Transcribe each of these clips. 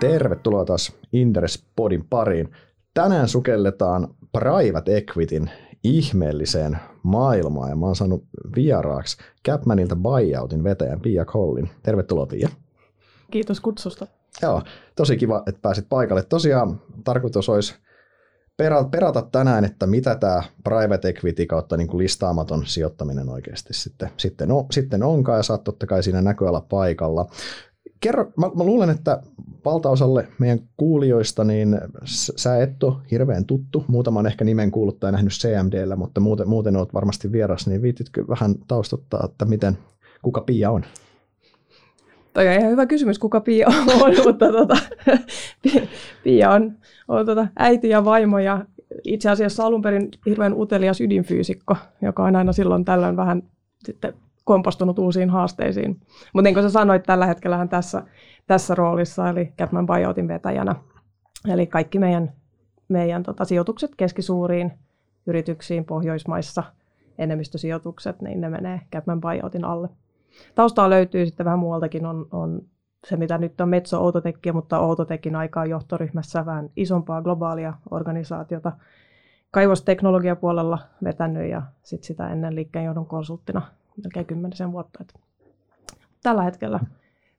Tervetuloa taas Inderes Podin pariin. Tänään sukelletaan private equityn ihmeelliseen maailmaan ja mä oon saanut vieraaksi Capmanilta buyoutin vetäjän Pia Collin. Tervetuloa Pia. Kiitos kutsusta. Joo, tosi kiva, että pääsit paikalle. Tosiaan tarkoitus olisi perata tänään, että mitä tämä private equity kautta niin kuin listaamaton sijoittaminen oikeasti sitten, sitten, on, sitten onkaan, ja saat totta kai siinä näköala paikalla. Kerro, mä, mä luulen, että valtaosalle meidän kuulijoista, niin sä et ole hirveän tuttu. Muutaman ehkä nimen kuullut tai nähnyt CMDllä, mutta muuten, muuten olet varmasti vieras, niin viititkö vähän taustottaa, että miten, kuka Pia on? Toi on ihan hyvä kysymys, kuka Pia on, mutta tota, Pia on, on tota, äiti ja vaimo ja itse asiassa alun perin hirveän utelias ydinfyysikko, joka on aina silloin tällöin vähän sitten kompastunut uusiin haasteisiin. Mutta niin kuin sä sanoit, tällä hetkellä tässä, tässä roolissa, eli Capman Buyoutin vetäjänä. Eli kaikki meidän, meidän tota, sijoitukset keskisuuriin yrityksiin Pohjoismaissa, enemmistösijoitukset, niin ne menee Capman Buyoutin alle. Taustaa löytyy sitten vähän muualtakin, on, on se mitä nyt on Metso Outotekki, mutta Outotekin aikaa johtoryhmässä vähän isompaa globaalia organisaatiota kaivosteknologiapuolella vetänyt ja sitten sitä ennen liikkeenjohdon konsulttina melkein kymmenisen vuotta. Et tällä hetkellä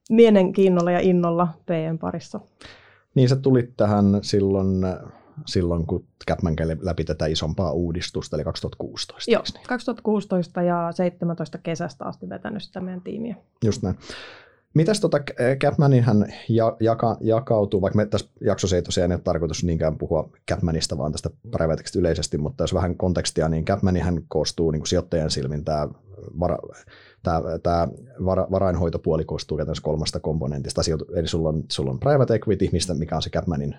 mielenkiinnolla ja innolla PM parissa. Niin sä tulit tähän silloin, silloin kun Capman läpi tätä isompaa uudistusta, eli 2016. Joo, niin? 2016 ja 17 kesästä asti vetänyt sitä meidän tiimiä. Just näin. Mitäs tota Capmaninhan ja, jaka, jakautuu, vaikka me tässä jaksossa ei tosiaan ole tarkoitus niinkään puhua Capmanista, vaan tästä private yleisesti, mutta jos vähän kontekstia, niin Capmanihan koostuu niin kuin sijoittajan silmin tämä vara, tämä, tämä vara, varainhoitopuoli koostuu käytännössä kolmasta komponentista. Eli sulla on, sulla on private equity, mistä, mikä on se Capmanin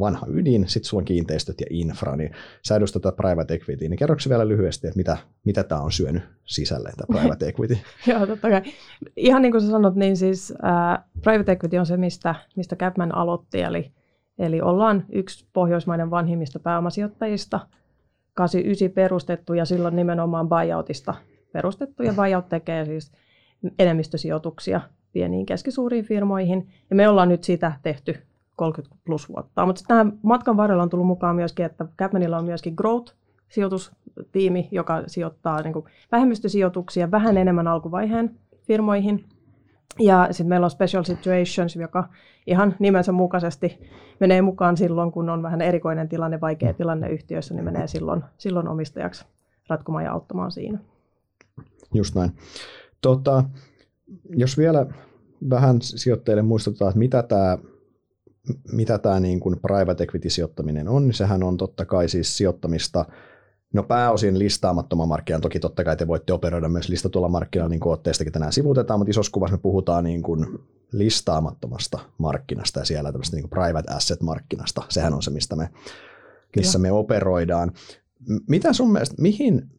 vanha ydin, sitten sulla on kiinteistöt ja infra, niin sä edustat tätä private equity, niin kerroksä vielä lyhyesti, että mitä, mitä tämä on syönyt sisälle, tämä private equity? Joo, totta kai. Ihan niin kuin sä sanot, niin siis äh, private equity on se, mistä, mistä Capman aloitti, eli, eli ollaan yksi pohjoismainen vanhimmista pääomasijoittajista, 89 perustettu ja silloin nimenomaan buyoutista perustettu, ja buyout tekee siis enemmistösijoituksia pieniin keskisuuriin firmoihin, ja me ollaan nyt sitä tehty 30 plus vuotta. Mutta tähän matkan varrella on tullut mukaan myöskin, että Capmanilla on myöskin Growth, sijoitustiimi, joka sijoittaa niin kuin vähemmistösijoituksia vähän enemmän alkuvaiheen firmoihin. Ja sitten meillä on Special Situations, joka ihan nimensä mukaisesti menee mukaan silloin, kun on vähän erikoinen tilanne, vaikea tilanne yhtiössä, niin menee silloin, silloin omistajaksi ratkomaan ja auttamaan siinä. Just näin. Tota, jos vielä vähän sijoittajille muistutetaan, että mitä tämä mitä tämä niin kuin private equity-sijoittaminen on, niin sehän on totta kai siis sijoittamista No pääosin listaamattoman markkinan, toki totta kai te voitte operoida myös listatulla markkinalla, niin kuin otteistakin tänään sivutetaan, mutta isossa kuvassa me puhutaan niin kuin listaamattomasta markkinasta ja siellä tämmöistä niin kuin private asset-markkinasta. Sehän on se, mistä me, missä me operoidaan. Mitä sun mielestä, mihin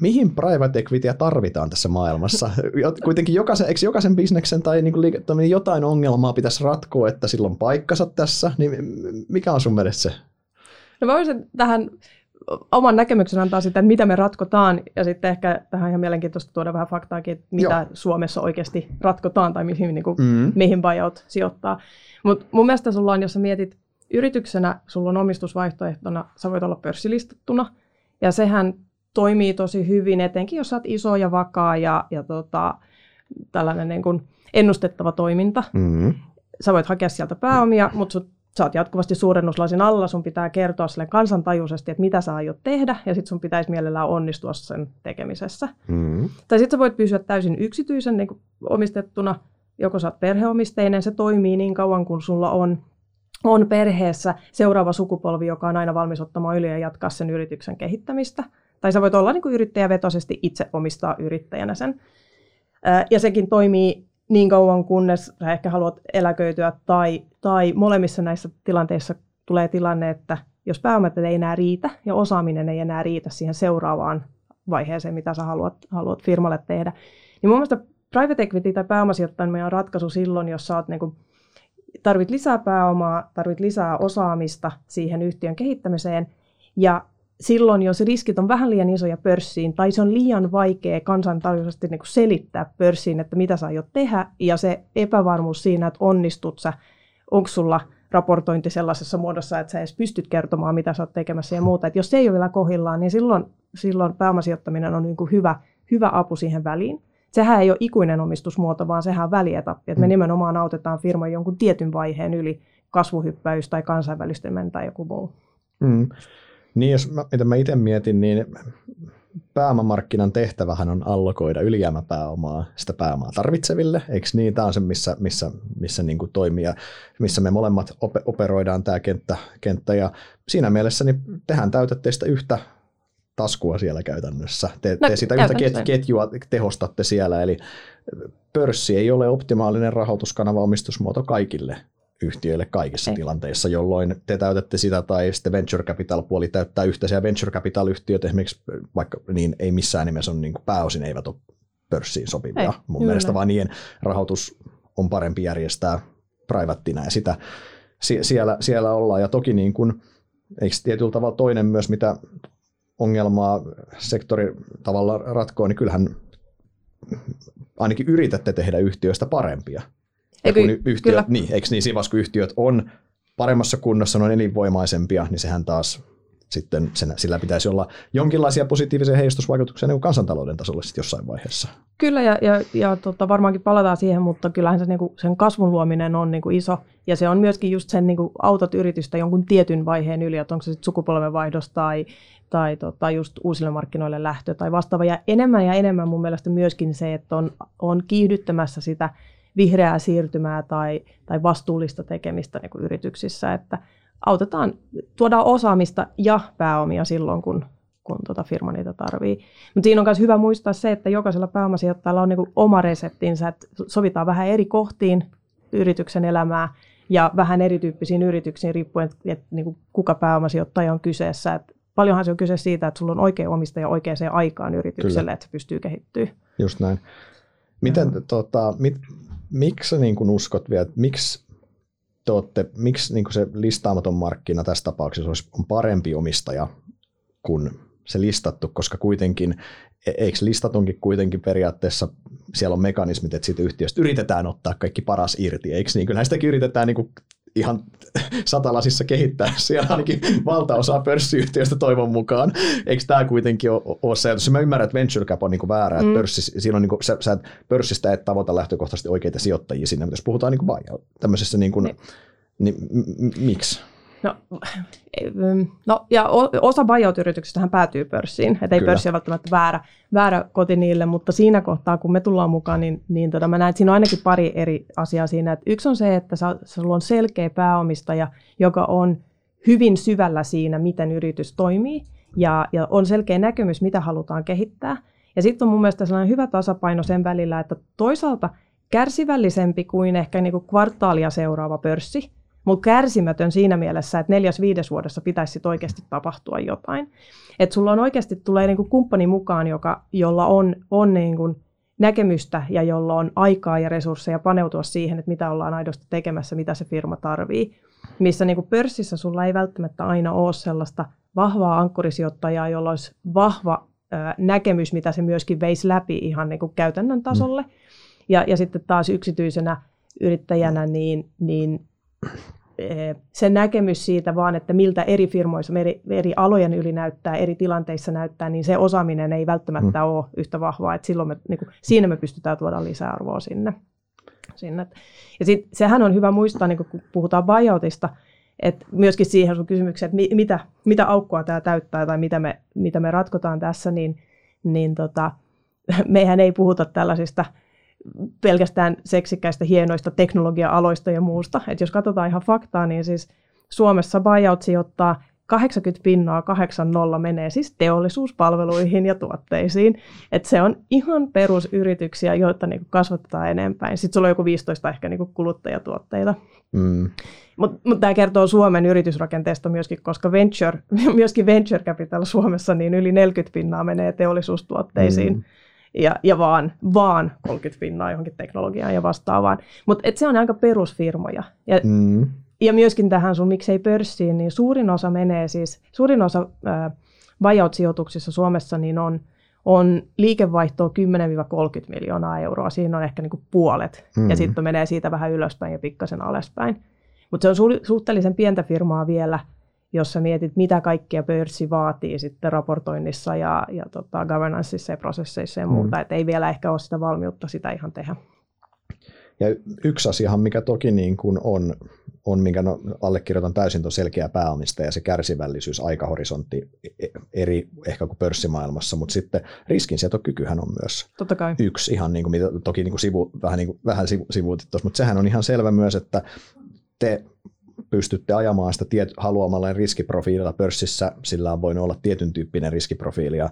mihin private equityä tarvitaan tässä maailmassa? Kuitenkin jokaisen, eikö jokaisen bisneksen tai niin kuin jotain ongelmaa pitäisi ratkoa, että silloin paikkansa tässä, niin mikä on sun mielestä se? No mä voisin tähän oman näkemyksen antaa sitä, että mitä me ratkotaan, ja sitten ehkä tähän ihan mielenkiintoista tuoda vähän faktaakin, että mitä Joo. Suomessa oikeasti ratkotaan tai mihin, niin kuin, mm. mihin buyout sijoittaa. Mutta mun mielestä sulla on, jos sä mietit yrityksenä, sulla on omistusvaihtoehtona, sä voit olla pörssilistattuna, ja sehän toimii tosi hyvin, etenkin jos olet iso ja vakaa ja, ja tota, tällainen niin kuin ennustettava toiminta. Mm-hmm. Sä voit hakea sieltä pääomia, mutta sut, sä oot jatkuvasti suurennuslasin alla, sun pitää kertoa sille kansantajuisesti, että mitä sä aiot tehdä, ja sitten sun pitäisi mielellään onnistua sen tekemisessä. Mm-hmm. Tai sitten sä voit pysyä täysin yksityisen niin kuin omistettuna, joko sä oot perheomisteinen, se toimii niin kauan kuin sulla on on perheessä seuraava sukupolvi, joka on aina valmis ottamaan yli ja jatkaa sen yrityksen kehittämistä – tai sä voit olla niin kuin yrittäjävetoisesti itse omistaa yrittäjänä sen. Ja sekin toimii niin kauan, kunnes sä ehkä haluat eläköityä, tai, tai molemmissa näissä tilanteissa tulee tilanne, että jos pääomat ei enää riitä ja osaaminen ei enää riitä siihen seuraavaan vaiheeseen, mitä sä haluat, haluat firmalle tehdä, niin mun mielestä private equity tai pääomasijoittaminen on ratkaisu silloin, jos sä oot niin kuin, tarvit lisää pääomaa, tarvit lisää osaamista siihen yhtiön kehittämiseen, ja silloin, jos riskit on vähän liian isoja pörssiin, tai se on liian vaikea kansantajuisesti niin selittää pörssiin, että mitä sä aiot tehdä, ja se epävarmuus siinä, että onnistut sä, onko sulla raportointi sellaisessa muodossa, että sä edes pystyt kertomaan, mitä sä oot tekemässä ja muuta. Et jos se ei ole vielä kohillaan, niin silloin, silloin pääomasijoittaminen on niin hyvä, hyvä apu siihen väliin. Sehän ei ole ikuinen omistusmuoto, vaan sehän on välietappi. Että me mm. nimenomaan autetaan firman jonkun tietyn vaiheen yli kasvuhyppäys tai kansainvälistyminen tai joku muu. Mm. Niin, jos mä, mitä mä itse mietin, niin pääomamarkkinan tehtävähän on allokoida ylijäämäpääomaa sitä pääomaa tarvitseville, eikö niin? Tämä on se, missä, missä, missä niin kuin toimii ja missä me molemmat operoidaan tämä kenttä, kenttä ja siinä mielessä niin tehän täytätte sitä yhtä taskua siellä käytännössä. Te, no, te sitä yhtä ket, ketjua tehostatte siellä, eli pörssi ei ole optimaalinen rahoituskanava omistusmuoto kaikille yhtiöille kaikissa Ei. tilanteissa, jolloin te täytätte sitä tai sitten venture capital puoli täyttää yhteisiä venture capital yhtiöt esimerkiksi vaikka niin ei missään nimessä on niin kuin pääosin eivät ole pörssiin sopivia. Ei, Mun kyllä. mielestä vaan niiden rahoitus on parempi järjestää privattina ja sitä siellä, siellä ollaan ja toki niin kuin, eikö tietyllä tavalla toinen myös mitä ongelmaa sektori tavalla ratkoo, niin kyllähän ainakin yritätte tehdä yhtiöistä parempia. Ja kun yhtiöt, kyllä. niin, eikö niin, siinä kun yhtiöt on paremmassa kunnossa, on elinvoimaisempia, niin sehän taas sitten sen, sillä pitäisi olla jonkinlaisia positiivisia heijastusvaikutuksia niin kansantalouden tasolla sitten jossain vaiheessa. Kyllä, ja, ja, ja tota, varmaankin palataan siihen, mutta kyllähän se, niin kuin, sen kasvun luominen on niin kuin iso, ja se on myöskin just sen niin kuin, autot yritystä jonkun tietyn vaiheen yli, että onko se sitten sukupolvenvaihdos tai, tai tota, just uusille markkinoille lähtö tai vastaava, ja enemmän ja enemmän mun mielestä myöskin se, että on, on kiihdyttämässä sitä vihreää siirtymää tai, tai vastuullista tekemistä niin kuin yrityksissä, että autetaan, tuodaan osaamista ja pääomia silloin, kun, kun tuota firma niitä tarvii. Mutta siinä on myös hyvä muistaa se, että jokaisella pääomasijoittajalla on niin oma reseptinsä, että sovitaan vähän eri kohtiin yrityksen elämää ja vähän erityyppisiin yrityksiin riippuen, että, että niin kuin kuka pääomasijoittaja on kyseessä. Että paljonhan se on kyse siitä, että sulla on oikea omistaja oikeaan aikaan yritykselle, Kyllä. että se pystyy kehittyä. Just näin. Miten, tota, mit, miksi niin kuin uskot vielä, että miksi, te olette, miksi niin kuin se listaamaton markkina tässä tapauksessa olisi, on parempi omistaja kuin se listattu, koska kuitenkin, e-, eikö listatunkin kuitenkin periaatteessa siellä on mekanismit, että siitä yhtiöstä yritetään ottaa kaikki paras irti, eikö niin? Kyllä sitäkin yritetään niin kuin ihan satalasissa kehittää siellä ainakin valtaosa pörssiyhtiöistä toivon mukaan. Eikö tämä kuitenkin ole, ole se, jos mä ymmärrän, että venture cap on niin väärä, mm. että pörssis, siinä on niin kuin, sä, sä pörssistä et tavoita lähtökohtaisesti oikeita sijoittajia sinne, mutta jos puhutaan niin kuin tämmöisessä niin kuin, niin. niin m- miksi? No, no ja osa buyout-yrityksistähän päätyy pörssiin, että ei pörssi ole välttämättä väärä, väärä koti niille, mutta siinä kohtaa, kun me tullaan mukaan, niin, niin tota, mä näen, että siinä on ainakin pari eri asiaa siinä. Että yksi on se, että sulla on selkeä pääomistaja, joka on hyvin syvällä siinä, miten yritys toimii, ja, ja on selkeä näkemys, mitä halutaan kehittää. Ja sitten on mun mielestä sellainen hyvä tasapaino sen välillä, että toisaalta kärsivällisempi kuin ehkä niin kuin kvartaalia seuraava pörssi, mutta kärsimätön siinä mielessä, että neljäs viides vuodessa pitäisi sit oikeasti tapahtua jotain. Että sulla on oikeasti tulee niinku kumppani mukaan, joka, jolla on, on niinku näkemystä ja jolla on aikaa ja resursseja paneutua siihen, että mitä ollaan aidosti tekemässä, mitä se firma tarvii. Missä niinku pörssissä sulla ei välttämättä aina ole sellaista vahvaa ankkurisijoittajaa, jolla olisi vahva ö, näkemys, mitä se myöskin veisi läpi ihan niinku käytännön tasolle. Mm. Ja, ja sitten taas yksityisenä yrittäjänä, niin, niin se näkemys siitä vaan, että miltä eri firmoissa, eri, eri alojen yli näyttää, eri tilanteissa näyttää, niin se osaaminen ei välttämättä mm. ole yhtä vahvaa. Että silloin me, niin kuin, siinä me pystytään tuoda lisäarvoa sinne. sinne. Ja sit, sehän on hyvä muistaa, niin kun puhutaan buyoutista, että myöskin siihen sun kysymykseen, että mitä, mitä aukkoa tämä täyttää tai mitä me, mitä me ratkotaan tässä, niin, niin tota, mehän ei puhuta tällaisista – pelkästään seksikkäistä hienoista teknologia-aloista ja muusta. Et jos katsotaan ihan faktaa, niin siis Suomessa buyout sijoittaa 80 pinnaa 80 menee siis teollisuuspalveluihin ja tuotteisiin. Et se on ihan perusyrityksiä, joita niinku kasvatetaan enempään. Sitten sulla on joku 15 ehkä niinku kuluttajatuotteita. Mm. Mutta mut tämä kertoo Suomen yritysrakenteesta myöskin, koska venture, myöskin venture capital Suomessa niin yli 40 pinnaa menee teollisuustuotteisiin. Mm ja, ja vaan, vaan 30 pinnaa johonkin teknologiaan ja vastaavaan. Mutta se on aika perusfirmoja. Ja, mm. ja myöskin tähän sun miksei pörssiin, niin suurin osa menee siis, suurin osa ää, buyout-sijoituksissa Suomessa niin on, on liikevaihtoa 10-30 miljoonaa euroa. Siinä on ehkä niinku puolet. Mm. Ja sitten menee siitä vähän ylöspäin ja pikkasen alaspäin. Mutta se on su- suhteellisen pientä firmaa vielä, jos sä mietit, mitä kaikkia pörssi vaatii sitten raportoinnissa ja, ja tota, governanceissa ja prosesseissa ja muuta, mm. että ei vielä ehkä ole sitä valmiutta sitä ihan tehdä. Ja yksi asiahan, mikä toki niin kuin on, on, minkä no, allekirjoitan täysin tuon selkeä pääomista ja se kärsivällisyys, aikahorisontti e, eri ehkä kuin pörssimaailmassa, mutta sitten riskinsietokykyhän on myös Totta kai. yksi ihan niin kuin, mitä toki niin kuin sivu, vähän, niin kuin, vähän sivu, sivuutit tuossa, mutta sehän on ihan selvä myös, että te pystytte ajamaan sitä tiet, haluamalla riskiprofiililla pörssissä, sillä on voinut olla tietyn tyyppinen riskiprofiili. Ja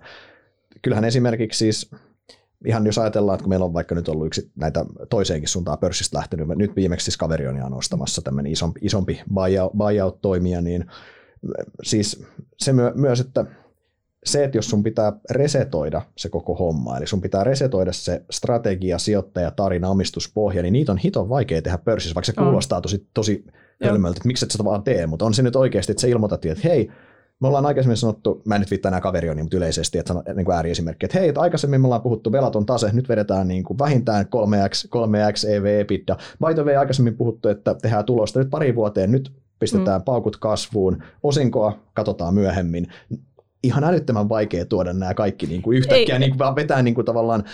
kyllähän esimerkiksi siis ihan jos ajatellaan, että kun meillä on vaikka nyt ollut yksi näitä toiseenkin suuntaan pörssistä lähtenyt, nyt viimeksi siis Kaverioni on ostamassa tämmöinen isompi, isompi buyout-toimija, niin siis se myö, myös, että se, että jos sun pitää resetoida se koko homma, eli sun pitää resetoida se strategia, sijoittaja, tarina, omistuspohja, niin niitä on hiton vaikea tehdä pörssissä, vaikka se kuulostaa tosi, tosi hölmöltä, että miksi et sitä vaan tee, mutta on se nyt oikeasti, että se ilmoitat, että hei, me ollaan aikaisemmin sanottu, mä en nyt viittaa enää kaveri niin, mutta yleisesti, että niin kuin ääriesimerkki, että hei, että aikaisemmin me ollaan puhuttu velaton tase, nyt vedetään niin kuin vähintään 3x, 3x EV EBITDA. By the way, aikaisemmin puhuttu, että tehdään tulosta nyt pari vuoteen, nyt pistetään mm. paukut kasvuun, osinkoa katsotaan myöhemmin ihan älyttömän vaikea tuoda nämä kaikki niin kuin yhtäkkiä, niin kuin vaan vetää niin kuin tavallaan,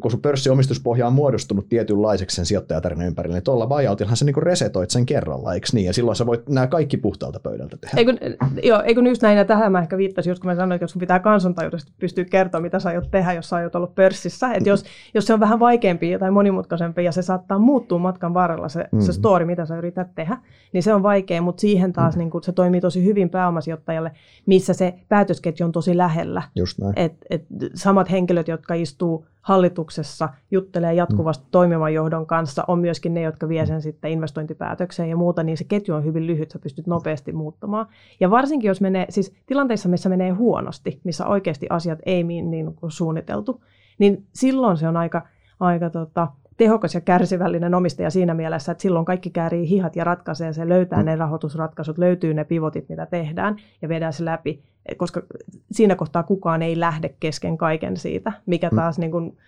kun sun pörssiomistuspohja on muodostunut tietynlaiseksi sen sijoittajatarinan ympärille, niin tuolla buyoutillahan sä niin kuin resetoit sen kerralla, eikö niin? Ja silloin sä voit nämä kaikki puhtaalta pöydältä tehdä. Eikö, joo, eikö just näin, ja tähän mä ehkä viittasin, just kun mä sanoin, että jos sun pitää kansantajuudesta pystyä kertoa, mitä sä aiot tehdä, jos sä aiot olla pörssissä, että jos, jos se on vähän vaikeampi tai monimutkaisempi ja se saattaa muuttua matkan varrella se, mm. se story, mitä sä yrität tehdä, niin se on vaikea, mutta siihen taas mm. niin kuin, se toimii tosi hyvin pääomasijoittajalle, missä se päätösketju on tosi lähellä. Just näin. Et, et samat henkilöt, jotka istuu hallituksessa, juttelee jatkuvasti mm. toimivan johdon kanssa, on myöskin ne, jotka vie sen sitten investointipäätökseen ja muuta, niin se ketju on hyvin lyhyt, sä pystyt nopeasti muuttamaan. Ja varsinkin jos menee, siis tilanteissa, missä menee huonosti, missä oikeasti asiat ei niin, niin kuin suunniteltu, niin silloin se on aika, aika tota, tehokas ja kärsivällinen omistaja siinä mielessä, että silloin kaikki käärii hihat ja ratkaisee se, löytää mm. ne rahoitusratkaisut, löytyy ne pivotit, mitä tehdään ja vedään se läpi, koska siinä kohtaa kukaan ei lähde kesken kaiken siitä, mikä mm. taas mm. niin kuin,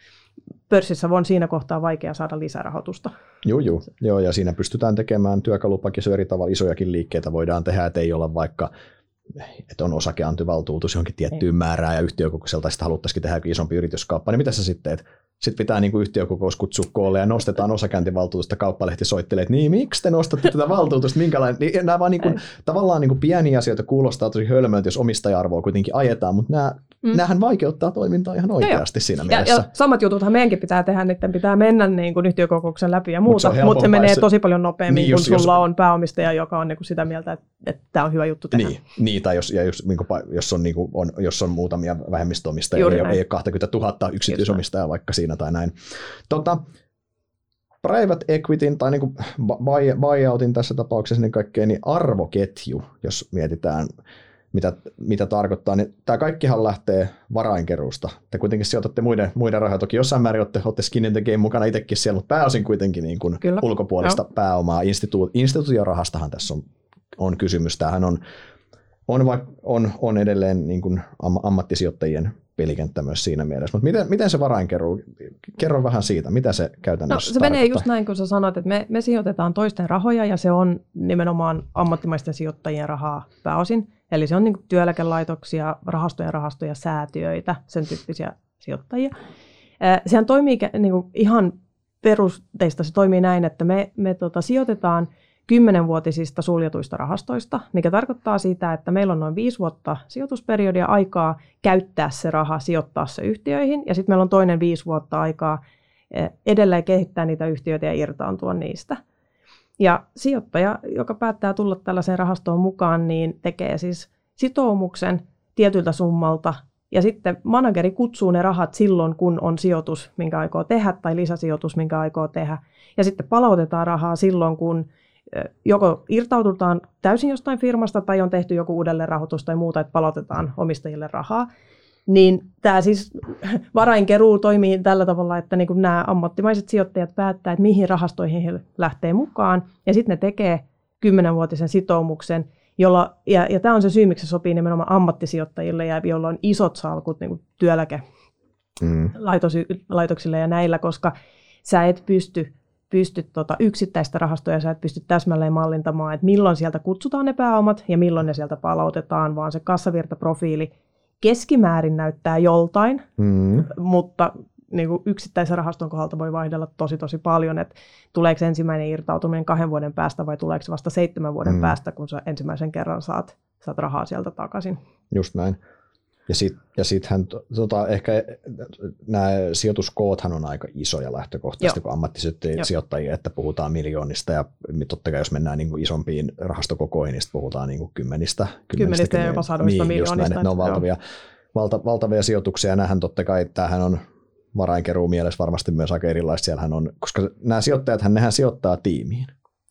pörssissä on siinä kohtaa vaikea saada lisärahoitusta. Joo, joo. joo ja siinä pystytään tekemään työkalupakissa eri tavalla isojakin liikkeitä voidaan tehdä, että ei olla vaikka että on osakeantyvaltuutus johonkin tiettyyn määrään ja yhtiökokoukselta tai sitten haluttaisiin tehdä isompi yrityskauppa, niin mitä sä sitten teet? Sitten pitää niin kuin yhtiökokous kutsua koolle ja nostetaan osakäyntivaltuutusta, kauppalehti soittelee, että niin, miksi te nostatte tätä valtuutusta, minkälainen, niin, nämä vaan niin kuin, tavallaan niin kuin pieniä asioita kuulostaa tosi hölmöltä, jos omistaja-arvoa kuitenkin ajetaan, mutta nämä, mm. nämähän vaikeuttaa toimintaa ihan oikeasti ja, siinä mielessä. Ja, ja samat jututhan meidänkin pitää tehdä, niiden pitää mennä niin kuin yhtiökokouksen läpi ja muuta, mutta se, mutta se menee tosi paljon nopeammin, niin, jos, kun sulla jos, on pääomistaja, joka on niin kuin sitä mieltä, että, että tämä on hyvä juttu tehdä. Niin, niin tai jos, ja jos, niin kuin, jos, on, niin kuin, on, jos on muutamia vähemmistöomistajia, ei, ei ole 20 000 yksityisomistajaa vaikka siinä tai näin. Tota, private equityn tai niin buy, buyoutin tässä tapauksessa niin kaikkein niin arvoketju, jos mietitään mitä, mitä tarkoittaa, niin tämä kaikkihan lähtee varainkeruusta. Te kuitenkin sijoitatte muiden, muiden rahoja. Toki jossain määrin olette, olette skin in the game mukana itsekin siellä, mutta pääosin kuitenkin niin kuin ulkopuolista no. pääomaa. Institu, instituutiorahastahan tässä on, on kysymys. Tämähän on, on, on, on edelleen niin kuin ammattisijoittajien pelikenttä myös siinä mielessä. Mutta miten, miten se varainkeruu? Kerro vähän siitä, mitä se käytännössä no, Se menee just näin, kun sä sanoit, että me, me sijoitetaan toisten rahoja ja se on nimenomaan ammattimaisten sijoittajien rahaa pääosin. Eli se on niin työeläkelaitoksia, rahastoja, rahastoja, säätiöitä, sen tyyppisiä sijoittajia. Sehän toimii niin kuin ihan perusteista, se toimii näin, että me, me tota, sijoitetaan – kymmenenvuotisista suljetuista rahastoista, mikä tarkoittaa sitä, että meillä on noin viisi vuotta sijoitusperiodia aikaa käyttää se raha, sijoittaa se yhtiöihin, ja sitten meillä on toinen viisi vuotta aikaa eh, edelleen kehittää niitä yhtiöitä ja irtaantua niistä. Ja sijoittaja, joka päättää tulla tällaiseen rahastoon mukaan, niin tekee siis sitoumuksen tietyltä summalta, ja sitten manageri kutsuu ne rahat silloin, kun on sijoitus, minkä aikoo tehdä, tai lisäsijoitus, minkä aikoo tehdä. Ja sitten palautetaan rahaa silloin, kun joko irtaudutaan täysin jostain firmasta tai on tehty joku uudelleen rahoitus tai muuta, että palautetaan omistajille rahaa. Niin tämä siis varainkeruu toimii tällä tavalla, että niin nämä ammattimaiset sijoittajat päättää, että mihin rahastoihin he lähtee mukaan, ja sitten ne tekee kymmenenvuotisen sitoumuksen, jolla, ja, ja tämä on se syy, miksi se sopii nimenomaan ammattisijoittajille, ja jolla on isot salkut niin kuin työeläke mm. ja näillä, koska sä et pysty pysty tota, yksittäistä rahastoja, sä et pysty täsmälleen mallintamaan, että milloin sieltä kutsutaan ne pääomat ja milloin ne sieltä palautetaan, vaan se kassavirtaprofiili keskimäärin näyttää joltain, mm. mutta niin kuin yksittäisen rahaston kohdalta voi vaihdella tosi tosi paljon, että tuleeko ensimmäinen irtautuminen kahden vuoden päästä vai tuleeko se vasta seitsemän vuoden mm. päästä, kun sä ensimmäisen kerran saat, saat rahaa sieltä takaisin. Just näin. Ja sitten ja sittenhän tota, ehkä nämä sijoituskoothan on aika isoja lähtökohtaisesti Joo. kuin ammattisijoittajia, että puhutaan miljoonista ja totta kai jos mennään niin kuin isompiin rahastokokoihin, niin puhutaan niin kuin kymmenistä. Kymmenistä, kymmenistä ja jopa sadoista niin, miljoonista. Näin, ne on valtavia, valta, valtavia sijoituksia ja nämähän totta kai, tämähän on varainkeruu mielessä varmasti myös aika erilaista. Siellähän on, koska nämä sijoittajat, nehän sijoittaa tiimiin.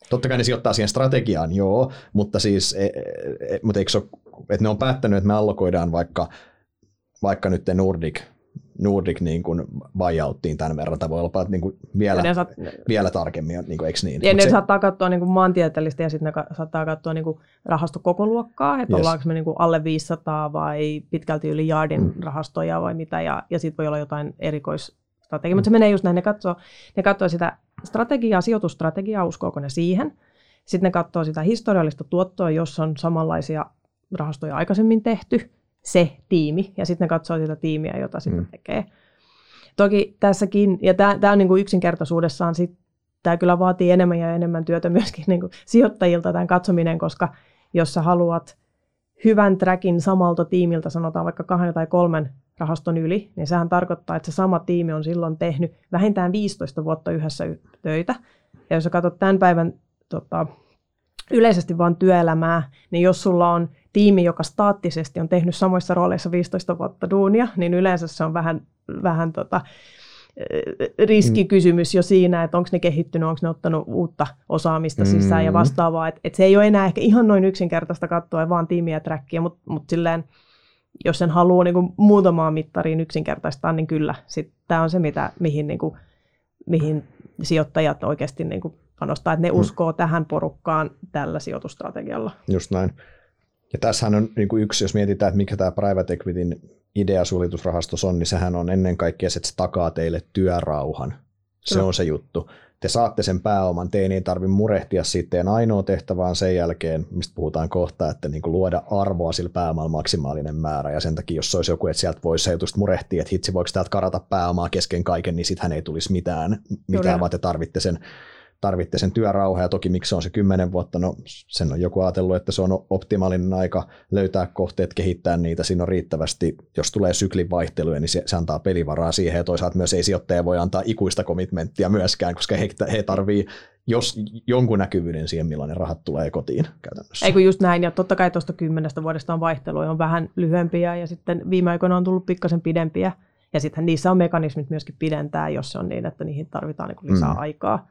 Totta kai ne sijoittaa siihen strategiaan, joo, mutta siis, e, e, e mutta eikö se ole, että ne on päättänyt, että me allokoidaan vaikka vaikka nyt Nordic, Nordic niin kuin buyouttiin tämän verran, tai voi olla niin kuin vielä, saat, vielä tarkemmin, niin kuin, eikö niin? Ja ne se, saattaa katsoa niin kuin maantieteellistä ja sitten ne saattaa katsoa niin kuin rahastokokoluokkaa, että yes. ollaanko me niin kuin alle 500 vai pitkälti yli jardin mm. rahastoja vai mitä, ja, ja sitten voi olla jotain erikoisstrategiaa, mm. mutta se menee just näin, ne katsoo, ne katsoo sitä strategiaa, sijoitustrategiaa, uskoako ne siihen, sitten ne katsoo sitä historiallista tuottoa, jos on samanlaisia rahastoja aikaisemmin tehty, se tiimi, ja sitten ne katsoo sitä tiimiä, jota sitten mm. tekee. Toki tässäkin, ja tämä on niin kuin yksinkertaisuudessaan, sit, tämä kyllä vaatii enemmän ja enemmän työtä myöskin niin kuin sijoittajilta tämän katsominen, koska jos sä haluat hyvän trackin samalta tiimiltä, sanotaan vaikka kahden tai kolmen rahaston yli, niin sehän tarkoittaa, että se sama tiimi on silloin tehnyt vähintään 15 vuotta yhdessä töitä. Ja jos sä katsot tämän päivän tota, yleisesti vain työelämää, niin jos sulla on tiimi, joka staattisesti on tehnyt samoissa rooleissa 15 vuotta duunia, niin yleensä se on vähän, vähän tota, riskikysymys jo siinä, että onko ne kehittynyt, onko ne ottanut uutta osaamista sisään mm. ja vastaavaa. Että et se ei ole enää ehkä ihan noin yksinkertaista katsoa vaan tiimiä ja trackia, mutta mut silleen, jos sen haluaa niin muutamaan mittariin yksinkertaistaa, niin kyllä. Tämä on se, mitä, mihin, niin kuin, mihin sijoittajat oikeasti niin kuin panostaa, että ne mm. uskoo tähän porukkaan tällä sijoitustrategialla. Just näin. Ja tässähän on niin kuin yksi, jos mietitään, että mikä tämä private equityn idea suljetusrahastossa on, niin sehän on ennen kaikkea se, että se takaa teille työrauhan. Se on se juttu. Te saatte sen pääoman, te ei tarvitse murehtia sitten. Ainoa tehtävä on sen jälkeen, mistä puhutaan kohta, että niin kuin luoda arvoa sillä pääomalla maksimaalinen määrä. Ja sen takia, jos olisi joku, että sieltä voisi just murehtia, että hitsi, voiko täältä karata pääomaa kesken kaiken, niin sittenhän ei tulisi mitään, mitään vaan te tarvitte sen tarvitte sen työrauhaa, ja toki miksi se on se kymmenen vuotta, no sen on joku ajatellut, että se on optimaalinen aika löytää kohteet, kehittää niitä, siinä on riittävästi, jos tulee syklin vaihteluja, niin se, se antaa pelivaraa siihen, ja toisaalta myös ei sijoittaja voi antaa ikuista komitmenttia myöskään, koska he, he tarvii jos jonkun näkyvyyden siihen, millainen rahat tulee kotiin käytännössä. Eikö just näin, ja totta kai tuosta kymmenestä vuodesta on vaihtelua, on vähän lyhyempiä, ja sitten viime aikoina on tullut pikkasen pidempiä, ja sitten niissä on mekanismit myöskin pidentää, jos se on niin, että niihin tarvitaan niin lisää mm. aikaa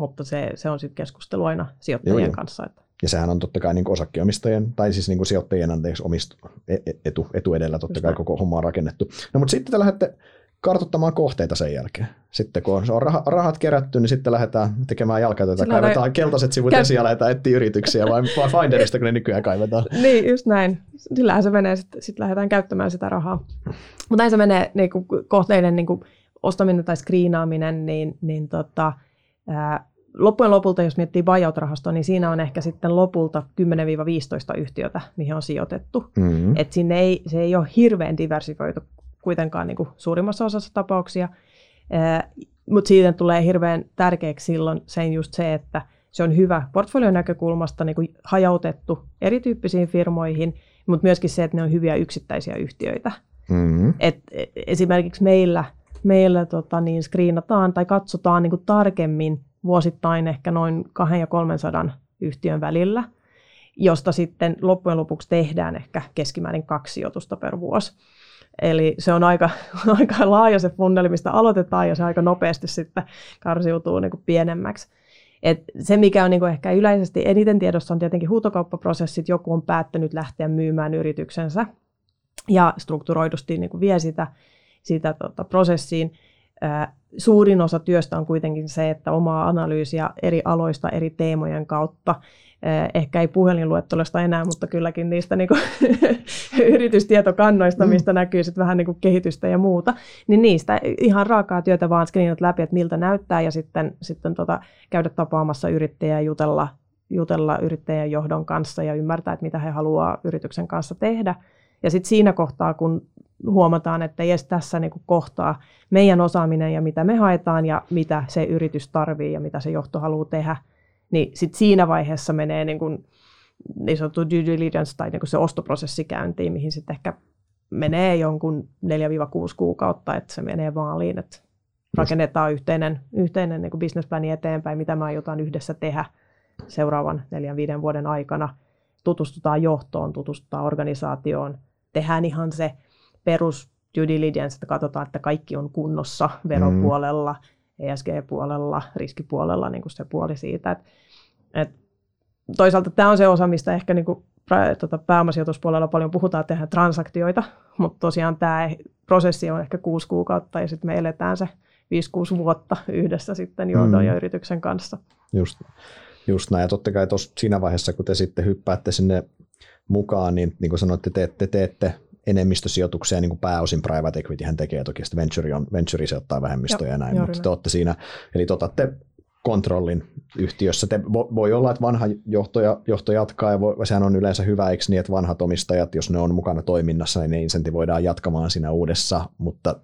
mutta se, se on sitten keskustelu aina sijoittajien joo, kanssa. Että. Ja sehän on totta kai niin osakkeenomistajien, tai siis niin sijoittajien anteeksi omist, e, e, etu, etu edellä totta Just kai koko homma on rakennettu. No mutta sitten te lähdette kartoittamaan kohteita sen jälkeen. Sitten kun on rahat kerätty, niin sitten lähdetään tekemään jalkatöitä. Kaivetaan näin... keltaiset sivut Käy... esiin ja lähdetään etsiä yrityksiä, vai, vai Finderista, kun ne nykyään kaivetaan. niin, just näin. Sillähän se menee, sitten sit lähdetään käyttämään sitä rahaa. Mutta näin se menee niin kuin kohteiden niin kuin ostaminen tai skriinaaminen, niin, niin tota, ää, loppujen lopulta, jos miettii buyout-rahastoa, niin siinä on ehkä sitten lopulta 10-15 yhtiötä, mihin on sijoitettu. Mm-hmm. Et sinne ei, se ei ole hirveän diversifioitu kuitenkaan niin kuin suurimmassa osassa tapauksia, mutta siitä tulee hirveän tärkeäksi silloin sen just se, että se on hyvä portfolion näkökulmasta niin kuin hajautettu erityyppisiin firmoihin, mutta myöskin se, että ne on hyviä yksittäisiä yhtiöitä. Mm-hmm. Et e, esimerkiksi meillä, meillä tota, niin screenataan tai katsotaan niin kuin tarkemmin vuosittain ehkä noin 2 ja 300 yhtiön välillä, josta sitten loppujen lopuksi tehdään ehkä keskimäärin kaksi sijoitusta per vuosi. Eli se on aika, aika laaja se funneli, mistä aloitetaan ja se aika nopeasti sitten karsiutuu niin kuin pienemmäksi. Et se, mikä on niin kuin ehkä yleisesti eniten tiedossa, on tietenkin huutokauppaprosessit. Joku on päättänyt lähteä myymään yrityksensä ja strukturoidusti niin kuin vie sitä, sitä tota, prosessiin suurin osa työstä on kuitenkin se, että omaa analyysiä eri aloista eri teemojen kautta ehkä ei puhelinluettelosta enää, mutta kylläkin niistä niin kuin, yritystietokannoista, mm. mistä näkyy sitten vähän niin kuin kehitystä ja muuta, niin niistä ihan raakaa työtä vaan screenat läpi, että miltä näyttää ja sitten, sitten tota, käydä tapaamassa yrittäjää jutella, jutella yrittäjän johdon kanssa ja ymmärtää, että mitä he haluaa yrityksen kanssa tehdä. Ja sitten siinä kohtaa, kun huomataan, että jes, tässä niin kuin kohtaa meidän osaaminen ja mitä me haetaan ja mitä se yritys tarvii ja mitä se johto haluaa tehdä, niin sit siinä vaiheessa menee niin, kuin, niin sanottu due diligence tai niin kuin se ostoprosessi käyntiin, mihin sitten ehkä menee jonkun 4-6 kuukautta, että se menee maaliin, että rakennetaan yhteinen, yhteinen niin bisnesplani eteenpäin, mitä me aiotaan yhdessä tehdä seuraavan neljän viiden vuoden aikana. Tutustutaan johtoon, tutustutaan organisaatioon, tehdään ihan se perus due diligence, että katsotaan, että kaikki on kunnossa veropuolella, mm. ESG-puolella, riskipuolella, niin kuin se puoli siitä. Että, että toisaalta tämä on se osa, mistä ehkä niin kuin, tuota, pääomasijoituspuolella paljon puhutaan, tehdä transaktioita, mutta tosiaan tämä prosessi on ehkä kuusi kuukautta ja sitten me eletään se 5-6 vuotta yhdessä sitten johdon mm. ja yrityksen kanssa. Just, just näin. Ja totta kai tos, siinä vaiheessa, kun te sitten hyppäätte sinne mukaan, niin niin kuin sanoitte, te, te teette enemmistösijoituksia, niin kuin pääosin private equity hän tekee toki, sitten venture, on, venture se ottaa vähemmistöjä ja näin, mutta te olette siinä, eli te otatte kontrollin yhtiössä. Te, voi olla, että vanha johto, johto jatkaa, ja voi, sehän on yleensä hyvä, eikö niin, että vanhat omistajat, jos ne on mukana toiminnassa, niin ne insentivoidaan jatkamaan siinä uudessa, mutta,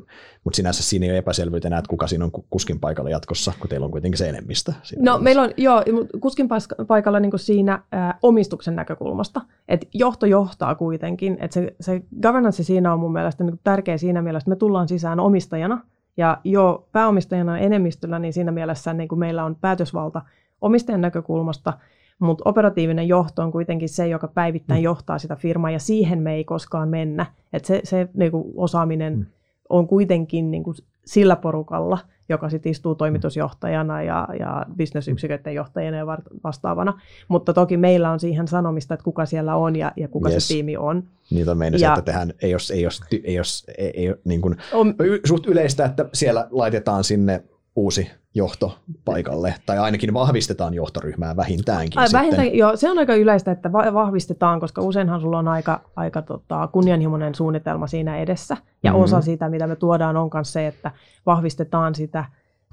mutta sinänsä siinä ei ole epäselvyyttä enää, että kuka siinä on kuskin paikalla jatkossa, kun teillä on kuitenkin se enemmistö. No uudessa. meillä on, joo, kuskin paikalla niin siinä ää, omistuksen näkökulmasta, että johto johtaa kuitenkin, että se, se governance siinä on mun mielestä niin tärkeä siinä mielessä, että me tullaan sisään omistajana, ja jo pääomistajana enemmistöllä, niin siinä mielessä niin kuin meillä on päätösvalta omistajan näkökulmasta, mutta operatiivinen johto on kuitenkin se, joka päivittäin mm. johtaa sitä firmaa, ja siihen me ei koskaan mennä. Et se se niin kuin osaaminen mm. on kuitenkin niin kuin sillä porukalla, joka sitten istuu toimitusjohtajana ja, ja bisnesyksiköiden johtajana ja vastaavana. Mutta toki meillä on siihen sanomista, että kuka siellä on ja, ja kuka yes. se tiimi on. Niitä on meidän että tehdään, ei ole, ei ole, ei ole, ei, ei niin kuin, on, suht yleistä, että siellä laitetaan sinne uusi johto paikalle, tai ainakin vahvistetaan johtoryhmää vähintäänkin. Ai, vähintään, joo, se on aika yleistä, että vahvistetaan, koska useinhan sulla on aika, aika tota, kunnianhimoinen suunnitelma siinä edessä, ja mm-hmm. osa siitä, mitä me tuodaan, on myös se, että vahvistetaan sitä,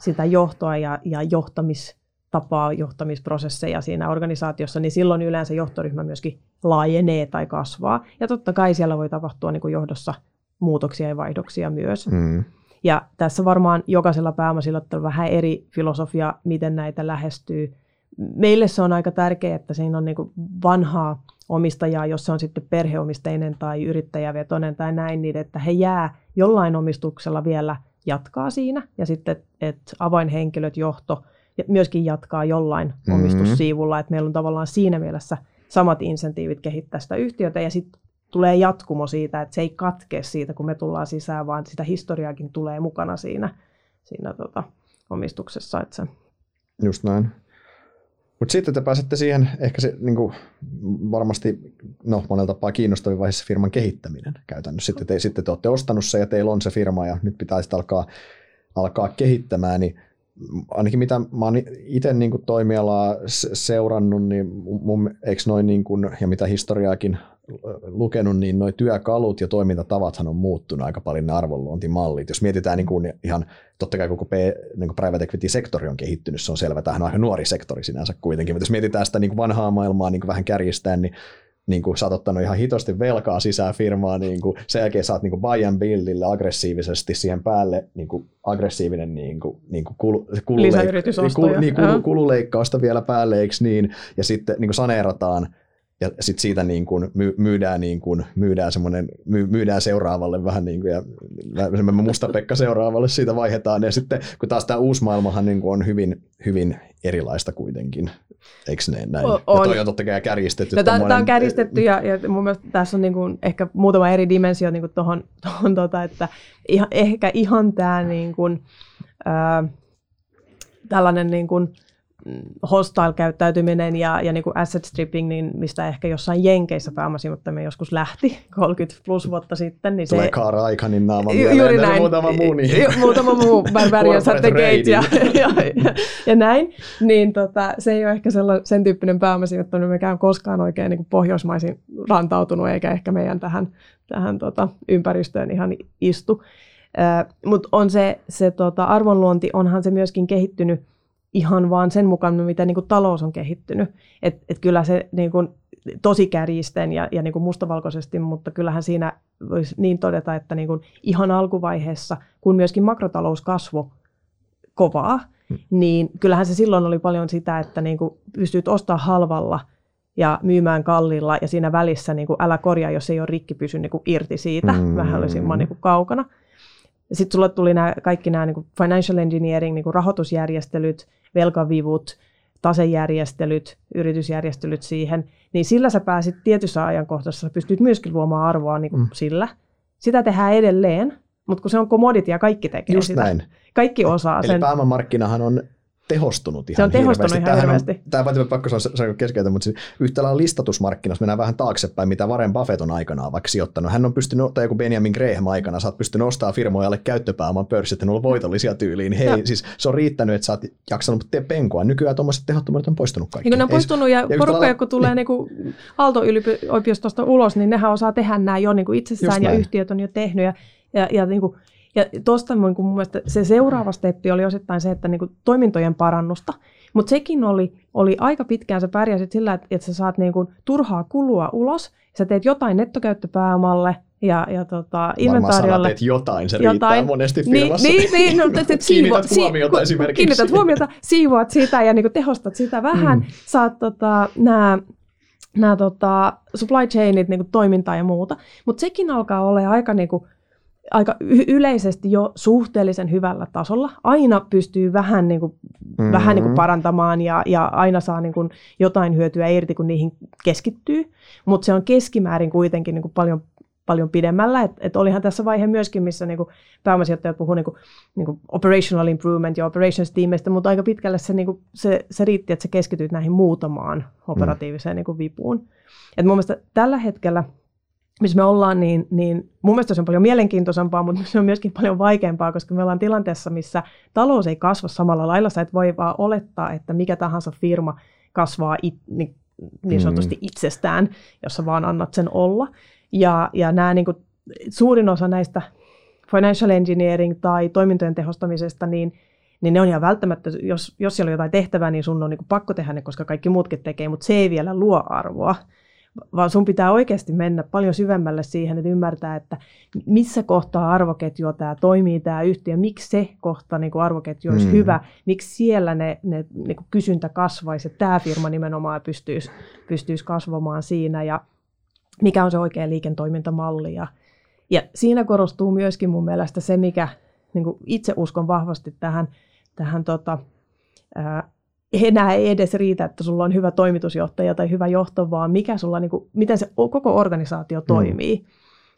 sitä johtoa ja, ja johtamistapaa, johtamisprosesseja siinä organisaatiossa, niin silloin yleensä johtoryhmä myöskin laajenee tai kasvaa, ja totta kai siellä voi tapahtua niin kuin johdossa muutoksia ja vaihdoksia myös. Mm. Ja tässä varmaan jokaisella pääomasijoittajalla vähän eri filosofia, miten näitä lähestyy. Meille se on aika tärkeää, että siinä on niin vanhaa omistajaa, jos se on sitten perheomisteinen tai yrittäjävetoinen tai näin, niin että he jää jollain omistuksella vielä jatkaa siinä. Ja sitten, että avainhenkilöt, johto myöskin jatkaa jollain mm-hmm. omistussiivulla, että meillä on tavallaan siinä mielessä samat insentiivit kehittää sitä yhtiötä. Ja sitten tulee jatkumo siitä, että se ei katke siitä, kun me tullaan sisään, vaan sitä historiaakin tulee mukana siinä, siinä tota, omistuksessa. Että se... Just näin. Mutta sitten te pääsette siihen, ehkä se niin kuin, varmasti no, monella tapaa kiinnostavin vaiheessa firman kehittäminen käytännössä. Sitten te, sitten te olette ostanut se ja teillä on se firma ja nyt pitää sitten alkaa, alkaa kehittämään, niin ainakin mitä mä oon itse niin toimialaa seurannut, niin mun, eikö noin niin kuin, ja mitä historiaakin lukenut, niin nuo työkalut ja toimintatavathan on muuttunut aika paljon ne arvonluontimallit. Jos mietitään niin kuin ihan, totta kai koko P, niin kuin private equity-sektori on kehittynyt, se on selvä, tämähän on aika nuori sektori sinänsä kuitenkin, mutta jos mietitään sitä niin kuin vanhaa maailmaa niin kuin vähän kärjistään, niin niin kuin sä oot ottanut ihan hitosti velkaa sisään firmaa, niin kuin sen jälkeen saat niin kuin buy and buildille aggressiivisesti siihen päälle niin kuin aggressiivinen niin kuin, niin kuin kulu, kululeik- kulu, niin, kulu, kululeikkausta vielä päälle, eikö niin? Ja sitten niin kuin saneerataan ja sitten siitä niin kuin myydään, niin kuin, myydään, semmoinen, myydään seuraavalle vähän niin kuin, ja musta Pekka seuraavalle siitä vaihdetaan, ja sitten kun taas tämä uusi maailmahan niin kuin on hyvin, hyvin erilaista kuitenkin, eikö ne näin? On. Ja toi on totta kai kärjistetty. No, tämä on kärjistetty, ja, ja mun mielestä tässä on niin kuin ehkä muutama eri dimensio niin kuin tohon, tohon tota, että ihan, ehkä ihan tämä niin kuin, ää, tällainen niin kuin, hostile-käyttäytyminen ja, ja niin kuin asset stripping, niin mistä ehkä jossain Jenkeissä pääomasijoittaminen joskus lähti 30 plus vuotta sitten. Niin Tulee se, Kaara Aikanin naama mieleen, juuri näin, muutama muu. Niin. Muutama muu Barbarian Gate ja, ja, ja, ja, näin. Niin tota, se ei ole ehkä sella, sen tyyppinen pääomasijoittaminen, mikä on koskaan oikein niin pohjoismaisin rantautunut, eikä ehkä meidän tähän, tähän tota, ympäristöön ihan istu. Mutta on se, se tota, arvonluonti, onhan se myöskin kehittynyt ihan vaan sen mukaan, mitä niin kuin talous on kehittynyt. Et, et kyllä se niin kuin, tosi kärjisten ja, ja niin kuin mustavalkoisesti, mutta kyllähän siinä voisi niin todeta, että niin kuin ihan alkuvaiheessa, kun myöskin makrotalous kasvoi kovaa, hmm. niin kyllähän se silloin oli paljon sitä, että niin kuin pystyt ostaa halvalla ja myymään kallilla ja siinä välissä niin kuin älä korjaa, jos ei ole rikki pysy niin kuin irti siitä, mm. vähän olisin niin kuin kaukana. Sitten sulle tuli nämä, kaikki nämä niin financial engineering, niin rahoitusjärjestelyt, velkavivut, tasejärjestelyt, yritysjärjestelyt siihen, niin sillä sä pääsit tietyssä ajankohdassa, sä pystyt myöskin luomaan arvoa niin kuin mm. sillä. Sitä tehdään edelleen, mutta kun se on commodity ja kaikki tekee Just sitä. Näin. Kaikki osaa Eli sen. Eli pääomamarkkinahan on tehostunut ihan Se on tehostunut hirveästi. ihan hirveästi. On, tämä on pakko sanoa mutta siis yhtä lailla listatusmarkkinassa mennään vähän taaksepäin, mitä Warren Buffett on aikanaan vaikka sijoittanut. Hän on pystynyt, tai joku Benjamin Graham aikana, sä oot pystynyt ostamaan firmojalle käyttöpääoman pörssit, että ne on voitollisia tyyliin. Niin hei, ja. siis se on riittänyt, että sä oot jaksanut tee penkoa. Nykyään tuommoiset tehottomuudet on poistunut kaikki. Niin, ne on poistunut ja, ja porukka, lailla... kun tulee niin. niin Aalto-yliopistosta ulos, niin nehän osaa tehdä nämä jo niin kuin itsessään ja yhtiöt on jo tehnyt. Ja, ja, ja niin kuin, ja tuosta mun mielestä se seuraava steppi oli osittain se, että niin kuin toimintojen parannusta. Mutta sekin oli, oli aika pitkään, sä pärjäsit sillä, että, että sä saat niin kuin turhaa kulua ulos, sä teet jotain nettokäyttöpääomalle, ja, ja tota, inventaariolle. teet jotain, se jotain. riittää monesti niin, firmassa. Niin, niin, no, te, te, kiinnität huomiota esimerkiksi. Kiinnität huomiota, siivoat sitä ja niin kuin tehostat sitä vähän. Mm. Saat tota, nämä nämä tota, supply chainit, niin kuin toimintaa ja muuta. Mutta sekin alkaa olla aika niin kuin, aika yleisesti jo suhteellisen hyvällä tasolla. Aina pystyy vähän, niin kuin, mm-hmm. vähän niin kuin parantamaan ja, ja aina saa niin kuin jotain hyötyä irti, kun niihin keskittyy. Mutta se on keskimäärin kuitenkin niin kuin paljon, paljon pidemmällä. Et, et olihan tässä vaihe myöskin, missä niin pääomasijoittajat puhuu niin kuin, niin kuin operational improvement ja operations tiimeistä, mutta aika pitkälle se, niin kuin, se, se riitti, että sä keskityt näihin muutamaan operatiiviseen mm. niin kuin vipuun. Et mun mielestä tällä hetkellä – missä me ollaan, niin, niin mun mielestä se on paljon mielenkiintoisempaa, mutta se on myöskin paljon vaikeampaa, koska me ollaan tilanteessa, missä talous ei kasva samalla lailla. Sä et voi vaan olettaa, että mikä tahansa firma kasvaa it, niin, niin sanotusti mm. itsestään, jos sä vaan annat sen olla. Ja, ja nämä, niin kuin, suurin osa näistä financial engineering tai toimintojen tehostamisesta, niin, niin ne on ihan välttämättä, jos, jos siellä on jotain tehtävää, niin sun on niin pakko tehdä ne, koska kaikki muutkin tekee, mutta se ei vielä luo arvoa vaan sun pitää oikeasti mennä paljon syvemmälle siihen, että ymmärtää, että missä kohtaa arvoketjua tämä toimii, tämä yhtiö, miksi se kohta niin kuin arvoketju olisi mm. hyvä, miksi siellä ne, ne niin kuin kysyntä kasvaisi, että tämä firma nimenomaan pystyisi, pystyisi kasvamaan siinä ja mikä on se oikea liiketoimintamalli. Ja, ja siinä korostuu myöskin mun mielestä se, mikä niin kuin itse uskon vahvasti tähän, tähän tota, ää, enää ei edes riitä, että sulla on hyvä toimitusjohtaja tai hyvä johto, vaan mikä sulla, niin kuin, miten se koko organisaatio mm. toimii.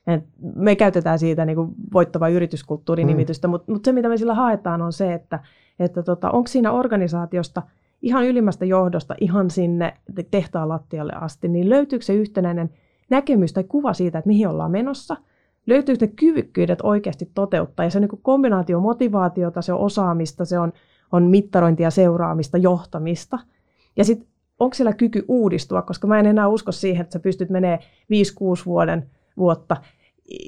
Et me käytetään siitä niin kuin voittava yrityskulttuurinimitystä, mm. mutta mut se mitä me sillä haetaan on se, että, että tota, onko siinä organisaatiosta ihan ylimmästä johdosta ihan sinne tehtaan lattialle asti, niin löytyykö se yhtenäinen näkemys tai kuva siitä, että mihin ollaan menossa, löytyykö ne kyvykkyydet oikeasti toteuttaa, ja se on niin kombinaatio motivaatiota, se on osaamista, se on on mittarointia, seuraamista, johtamista. Ja sitten onko siellä kyky uudistua, koska mä en enää usko siihen, että sä pystyt menee 5-6 vuoden vuotta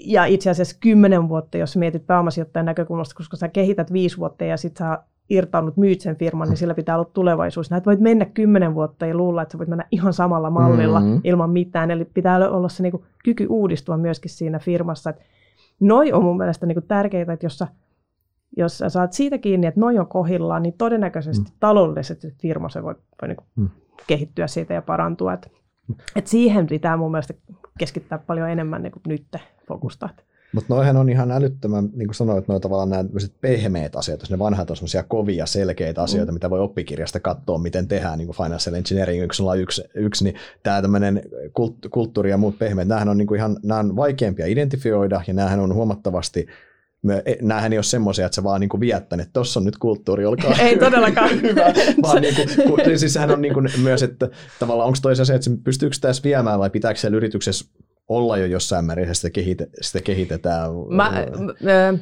ja itse asiassa 10 vuotta, jos mietit pääomasijoittajan näkökulmasta, koska sä kehität 5 vuotta ja sitten sä irtaannut myyt sen firman, niin sillä pitää olla tulevaisuus. Näet voit mennä 10 vuotta ja luulla, että sä voit mennä ihan samalla mallilla mm-hmm. ilman mitään. Eli pitää olla se niinku kyky uudistua myöskin siinä firmassa. Et noi on mun mielestä niinku tärkeitä, että jos sä jos sä saat siitä kiinni, että noin on kohillaan, niin todennäköisesti mm. taloudellisesti firma se voi, voi niin mm. kehittyä siitä ja parantua. Et, et siihen pitää mun mielestä keskittää paljon enemmän niin kuin nyt fokusta. Mutta noihän on ihan älyttömän, niin kuin sanoit, noin tavallaan nämä pehmeät asiat, jos ne vanhat on sellaisia kovia, selkeitä asioita, mm. mitä voi oppikirjasta katsoa, miten tehdään, niin kuin Financial Engineering 101, yksi, niin tämä tämmöinen kulttuuri ja muut pehmeät, nämähän on, niin kuin ihan, nämä on vaikeampia identifioida, ja nämähän on huomattavasti E, näähän ei ole semmoisia, että sä vaan niin viet että tuossa on nyt kulttuuri, olkaa Ei todellakaan. hyvä. Vaan niin kuin, siis sehän on niin kuin myös, että tavallaan onko toisa se, että pystyykö tässä viemään vai pitääkö siellä yrityksessä olla jo jossain määrin, sitä, kehite, sitä kehitetään? Mä, äh,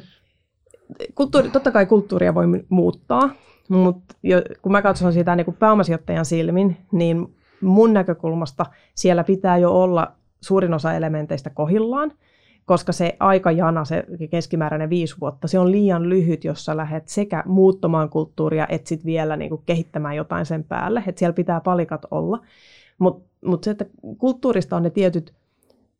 kulttuuri, totta kai kulttuuria voi muuttaa, mutta kun mä katson sitä niin kuin pääomasijoittajan silmin, niin mun näkökulmasta siellä pitää jo olla suurin osa elementeistä kohillaan, koska se aikajana, se keskimääräinen viisi vuotta, se on liian lyhyt, jos sä lähdet sekä muuttamaan kulttuuria, että sit vielä niin kuin kehittämään jotain sen päälle, että siellä pitää palikat olla. Mutta mut se, että kulttuurista on ne tietyt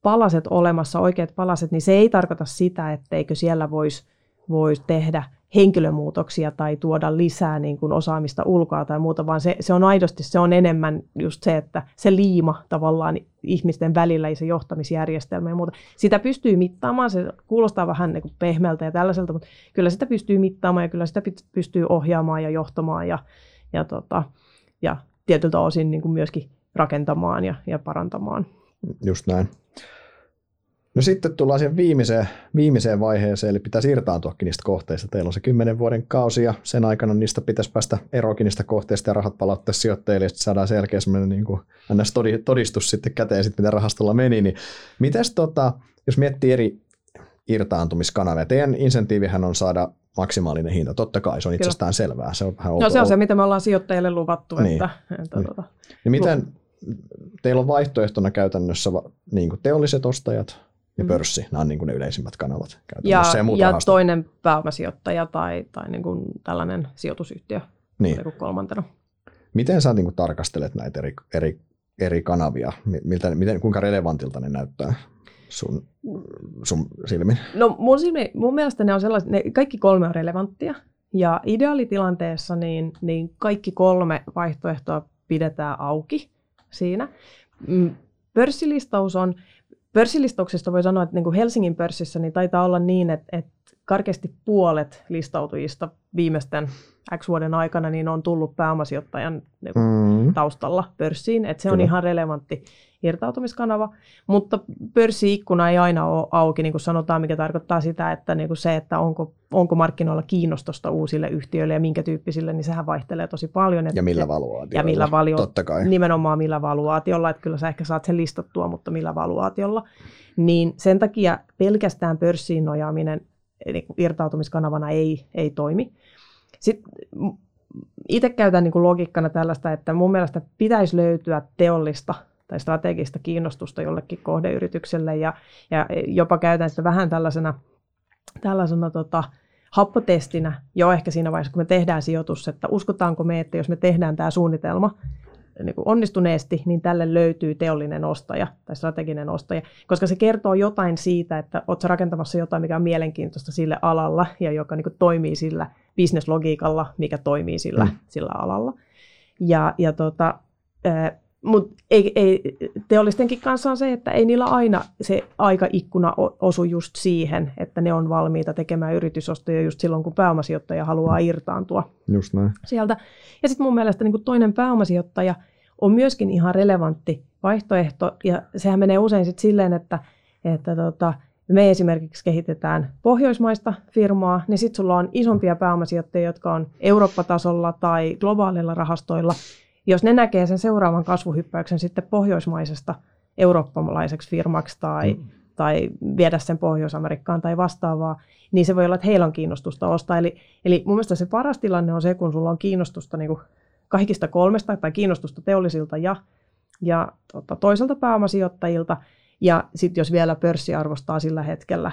palaset olemassa, oikeat palaset, niin se ei tarkoita sitä, etteikö siellä voisi vois tehdä henkilömuutoksia tai tuoda lisää niin kuin osaamista ulkoa tai muuta, vaan se, se on aidosti, se on enemmän just se, että se liima tavallaan ihmisten välillä ja se johtamisjärjestelmä ja muuta. Sitä pystyy mittaamaan, se kuulostaa vähän niin kuin pehmeältä ja tällaiselta, mutta kyllä sitä pystyy mittaamaan ja kyllä sitä pystyy ohjaamaan ja johtamaan ja, ja, tota, ja tietyltä osin niin kuin myöskin rakentamaan ja, ja parantamaan. Just näin. No sitten tullaan siihen viimeiseen, viimeiseen vaiheeseen, eli pitää irtaantuakin niistä kohteista. Teillä on se kymmenen vuoden kausi ja sen aikana niistä pitäisi päästä eroakin niistä kohteista ja rahat palauttaa sijoittajille, ja sitten saadaan selkeä semmoinen niin kuin, todistus sitten käteen, sitten mitä rahastolla meni. Niin mites tota, jos miettii eri irtaantumiskanavia, teidän insentiivihän on saada maksimaalinen hinta. Totta kai, se on itsestään selvää. Se on vähän no se on se, mitä me ollaan sijoittajille luvattu. Niin. Että, että, niin. Tuota, niin miten, teillä on vaihtoehtona käytännössä niin kuin teolliset ostajat, ja mm. pörssi. Nämä on niin kuin ne yleisimmät kanavat. Ja, ja, ja toinen pääomasijoittaja tai, tai niin kuin tällainen sijoitusyhtiö niin. niin kolmantena. Miten sä niin kuin tarkastelet näitä eri, eri, eri kanavia? Miltä, miten, kuinka relevantilta ne näyttää sun, sun silmin? No mun, silmi, mun mielestä ne on sellaiset, ne kaikki kolme on relevanttia. Ja ideaalitilanteessa niin, niin kaikki kolme vaihtoehtoa pidetään auki siinä. Mm, pörssilistaus on, Pörssilistauksesta voi sanoa, että niin kuin Helsingin pörssissä niin taitaa olla niin, että, että karkeasti puolet listautujista viimeisten X vuoden aikana niin on tullut pääomasijoittajan niin mm. taustalla pörssiin, että se Kyllä. on ihan relevantti irtautumiskanava, mutta pörssiikkuna ei aina ole auki, niin kuin sanotaan, mikä tarkoittaa sitä, että niin kuin se, että onko, onko markkinoilla kiinnostusta uusille yhtiöille ja minkä tyyppisille, niin sehän vaihtelee tosi paljon. Että, ja millä valuaatiolla. Ja millä valio, Totta kai. Nimenomaan millä valuaatiolla, että kyllä sä ehkä saat sen listattua, mutta millä valuaatiolla. Niin sen takia pelkästään pörssiin nojaaminen niin irtautumiskanavana ei, ei toimi. Sitten itse käytän niin kuin logiikkana tällaista, että mun mielestä pitäisi löytyä teollista tai strategista kiinnostusta jollekin kohdeyritykselle ja, ja jopa käytän sitä vähän tällaisena, tällaisena tota, happotestinä jo ehkä siinä vaiheessa, kun me tehdään sijoitus, että uskotaanko me, että jos me tehdään tämä suunnitelma niin kuin onnistuneesti, niin tälle löytyy teollinen ostaja tai strateginen ostaja, koska se kertoo jotain siitä, että olet rakentamassa jotain, mikä on mielenkiintoista sille alalla ja joka niin kuin toimii sillä bisneslogiikalla, mikä toimii sillä, mm. sillä alalla. Ja, ja tota, mutta ei, ei, teollistenkin kanssa on se, että ei niillä aina se aikaikkuna osu just siihen, että ne on valmiita tekemään yritysostoja just silloin, kun pääomasijoittaja haluaa irtaantua just näin. sieltä. Ja sitten mun mielestä niin toinen pääomasijoittaja on myöskin ihan relevantti vaihtoehto, ja sehän menee usein sitten silleen, että, että tota, me esimerkiksi kehitetään pohjoismaista firmaa, niin sitten sulla on isompia pääomasijoittajia, jotka on Eurooppa-tasolla tai globaalilla rahastoilla, jos ne näkee sen seuraavan kasvuhyppäyksen sitten pohjoismaisesta eurooppalaiseksi firmaksi tai, mm. tai viedä sen Pohjois-Amerikkaan tai vastaavaa, niin se voi olla, että heillä on kiinnostusta ostaa. Eli, eli mun mielestä se paras tilanne on se, kun sulla on kiinnostusta niin kuin kaikista kolmesta tai kiinnostusta teollisilta ja, ja tota, toiselta pääomasijoittajilta. Ja sitten jos vielä pörssi arvostaa sillä hetkellä,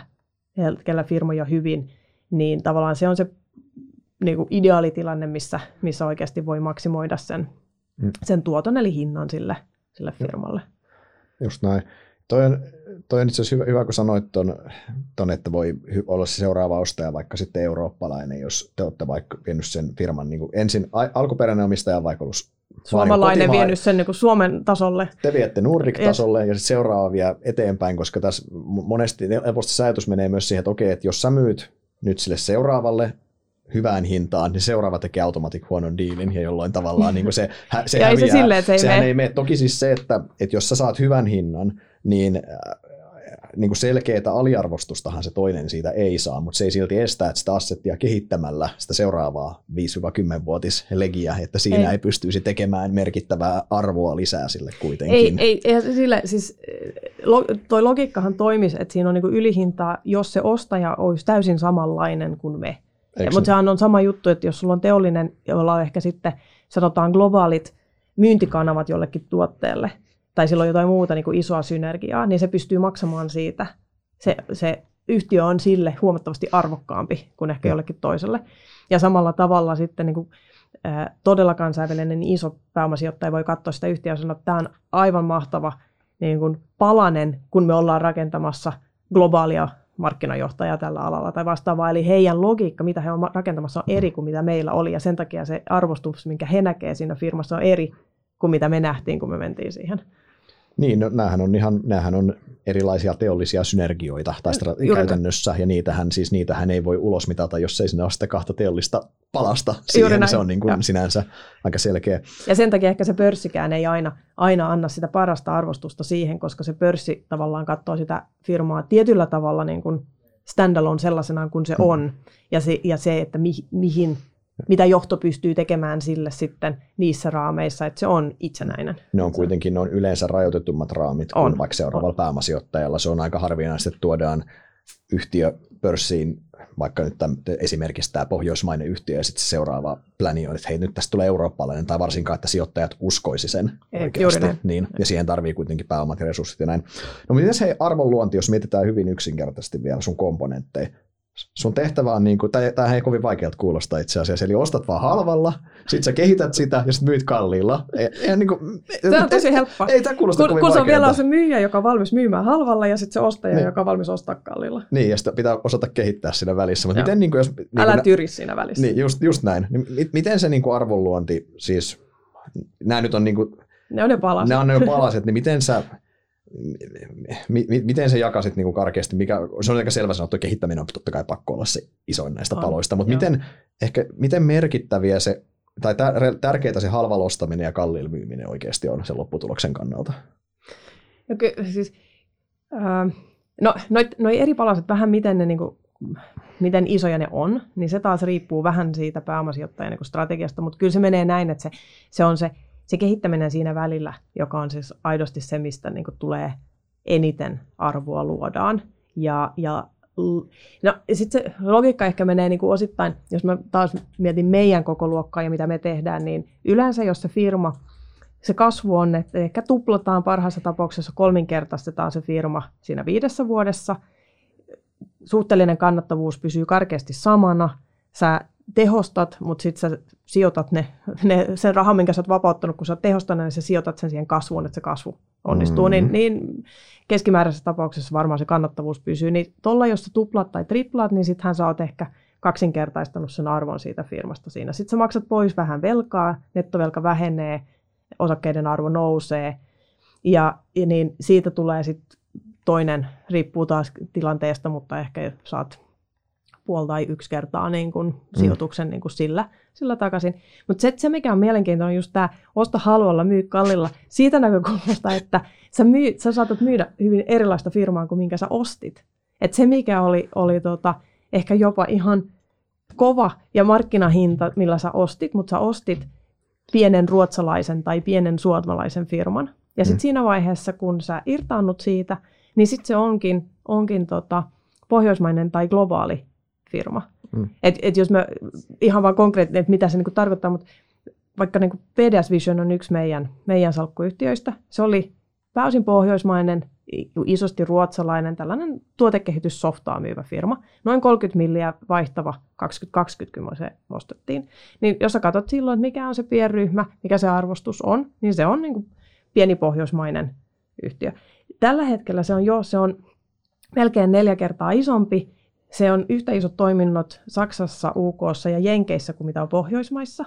hetkellä firmoja hyvin, niin tavallaan se on se niin kuin ideaalitilanne, missä, missä oikeasti voi maksimoida sen mm. sen tuoton eli hinnan sille, sille firmalle. Just näin. Toi on, toi on itse asiassa hyvä, hyvä kun sanoit ton, ton, että voi olla se seuraava ostaja vaikka sitten eurooppalainen, jos te olette vaikka vienyt sen firman niin ensin a, alkuperäinen omistaja vaikka ollut Suomalainen vienyt sen niin Suomen tasolle. Te viette Nordic-tasolle ja, ja sitten seuraava vie eteenpäin, koska tässä monesti helposti se ajatus menee myös siihen, että okei, että jos sä myyt nyt sille seuraavalle hyvään hintaan, niin seuraava tekee automatic huonon diilin, ja jolloin tavallaan niin kuin se, se ja häviää. Se sille, että se ei Sehän mene. ei mene. Toki siis se, että, että jos sä saat hyvän hinnan, niin äh, niin kuin selkeää aliarvostustahan se toinen siitä ei saa, mutta se ei silti estä, että sitä assettia kehittämällä sitä seuraavaa 5-10-vuotis legiä, että siinä ei. ei pystyisi tekemään merkittävää arvoa lisää sille kuitenkin. Ei, ei, ei sille, siis toi logiikkahan toimisi, että siinä on niin ylihintaa, jos se ostaja olisi täysin samanlainen kuin me. Mutta sehän on sama juttu, että jos sulla on teollinen, jolla on ehkä sitten sanotaan globaalit myyntikanavat jollekin tuotteelle, tai sillä on jotain muuta niin kuin isoa synergiaa, niin se pystyy maksamaan siitä. Se, se yhtiö on sille huomattavasti arvokkaampi kuin ehkä jollekin toiselle. Ja samalla tavalla sitten niin kuin, ää, todella kansainvälinen niin iso pääomasijoittaja voi katsoa sitä yhtiöä ja sanoa, että tämä on aivan mahtava niin kuin palanen, kun me ollaan rakentamassa globaalia markkinajohtajaa tällä alalla tai vastaavaa. Eli heidän logiikka, mitä he ovat rakentamassa, on eri kuin mitä meillä oli. Ja sen takia se arvostus, minkä he näkee siinä firmassa, on eri kuin mitä me nähtiin, kun me mentiin siihen. Niin, no, näähän on ihan, näähän on erilaisia teollisia synergioita tai strate- käytännössä, ja niitähän, siis niitähän ei voi ulos mitata, jos ei sinne ole sitä kahta teollista palasta siihen, se on niin kuin sinänsä aika selkeä. Ja sen takia ehkä se pörssikään ei aina, aina anna sitä parasta arvostusta siihen, koska se pörssi tavallaan katsoo sitä firmaa tietyllä tavalla niin kuin standalone sellaisena kuin se hmm. on, ja se, ja se että mi, mihin mitä johto pystyy tekemään sille sitten niissä raameissa, että se on itsenäinen. Ne on kuitenkin ne on yleensä rajoitetummat raamit on, kuin vaikka seuraavalla on. pääomasijoittajalla. Se on aika harvinaista, että tuodaan yhtiö pörssiin, vaikka nyt tämän, esimerkiksi tämä pohjoismainen yhtiö, ja sitten se seuraava pläni on, että hei, nyt tästä tulee eurooppalainen, tai varsinkaan, että sijoittajat uskoisi sen Ei, oikeasti. Niin, ja siihen tarvii kuitenkin pääomat ja resurssit ja näin. No miten se arvonluonti, jos mietitään hyvin yksinkertaisesti vielä sun komponentteja, sun tehtävä on, niin kuin, tämä ei kovin vaikealta kuulosta itse asiassa, eli ostat vaan halvalla, sitten sä kehität sitä ja sitten myyt kalliilla. Ei, ei, niin kuin, tämä on tosi helppoa. Ei, ei tämä kuulosta kun, kovin kun se on vielä se myyjä, joka on valmis myymään halvalla ja sitten se ostaja, niin. joka on valmis ostaa kalliilla. Niin, ja sitä pitää osata kehittää siinä välissä. Mutta miten, niin kuin, jos, niin Älä kuin, tyri siinä välissä. Niin, just, just näin. Niin, miten se niin kuin arvonluonti, siis nämä nyt on niin kuin, ne on ne palaset. Ne on ne palaset, niin miten sä, miten se jakasit niin kuin karkeasti, mikä, se on aika selvä sanottu, että kehittäminen on totta kai pakko olla se isoin näistä on, paloista, mutta miten, ehkä, miten merkittäviä se, tai tärkeää se halvalla ostaminen ja kalliilla myyminen oikeasti on sen lopputuloksen kannalta? No, ky, siis, äh, no noit, noi eri palaset, vähän miten ne niin kuin, miten isoja ne on, niin se taas riippuu vähän siitä pääomasijoittajan niin strategiasta, mutta kyllä se menee näin, että se, se on se se kehittäminen siinä välillä, joka on siis aidosti se, mistä niin kuin tulee eniten arvoa luodaan. Ja, ja no, sitten se logiikka ehkä menee niin kuin osittain, jos mä taas mietin meidän koko luokkaa ja mitä me tehdään, niin yleensä jos se firma, se kasvu on, että ehkä tuplataan parhaassa tapauksessa kolminkertaistetaan se firma siinä viidessä vuodessa, suhteellinen kannattavuus pysyy karkeasti samana, sä tehostat, mutta sitten sä sijoitat ne, ne, sen rahan, minkä sä oot vapauttanut, kun sä oot tehostanut, niin sä sijoitat sen siihen kasvuun, että se kasvu onnistuu. Niin, mm. Niin, niin keskimääräisessä tapauksessa varmaan se kannattavuus pysyy. Niin tuolla, jos sä tuplaat tai triplaat, niin sittenhän sä oot ehkä kaksinkertaistanut sen arvon siitä firmasta siinä. Sitten sä maksat pois vähän velkaa, nettovelka vähenee, osakkeiden arvo nousee, ja, ja niin siitä tulee sitten toinen, riippuu taas tilanteesta, mutta ehkä saat puoli tai yksi kertaa niin kuin mm. sijoituksen niin kuin sillä, sillä takaisin. Mutta se, se, mikä on mielenkiintoinen, on just tämä osta halvalla, myy kallilla siitä näkökulmasta, että sä, myy, sä saatat myydä hyvin erilaista firmaa kuin minkä sä ostit. Et se, mikä oli, oli tota, ehkä jopa ihan kova ja markkinahinta, millä sä ostit, mutta sä ostit pienen ruotsalaisen tai pienen suomalaisen firman. Ja sitten mm. siinä vaiheessa, kun sä irtaannut siitä, niin sitten se onkin, onkin tota, pohjoismainen tai globaali firma. Mm. Et, et jos mä ihan vaan konkreettisesti, että mitä se niinku tarkoittaa, mutta vaikka niinku PDS Vision on yksi meidän, meidän salkkuyhtiöistä, se oli pääosin pohjoismainen, isosti ruotsalainen, tällainen tuotekehityssoftaa myyvä firma. Noin 30 milliä vaihtava 2020, kun se ostettiin. Niin jos sä katsot silloin, että mikä on se pienryhmä, mikä se arvostus on, niin se on niin kuin pieni pohjoismainen yhtiö. Tällä hetkellä se on jo, se on melkein neljä kertaa isompi se on yhtä isot toiminnot Saksassa, UK ja Jenkeissä kuin mitä on Pohjoismaissa.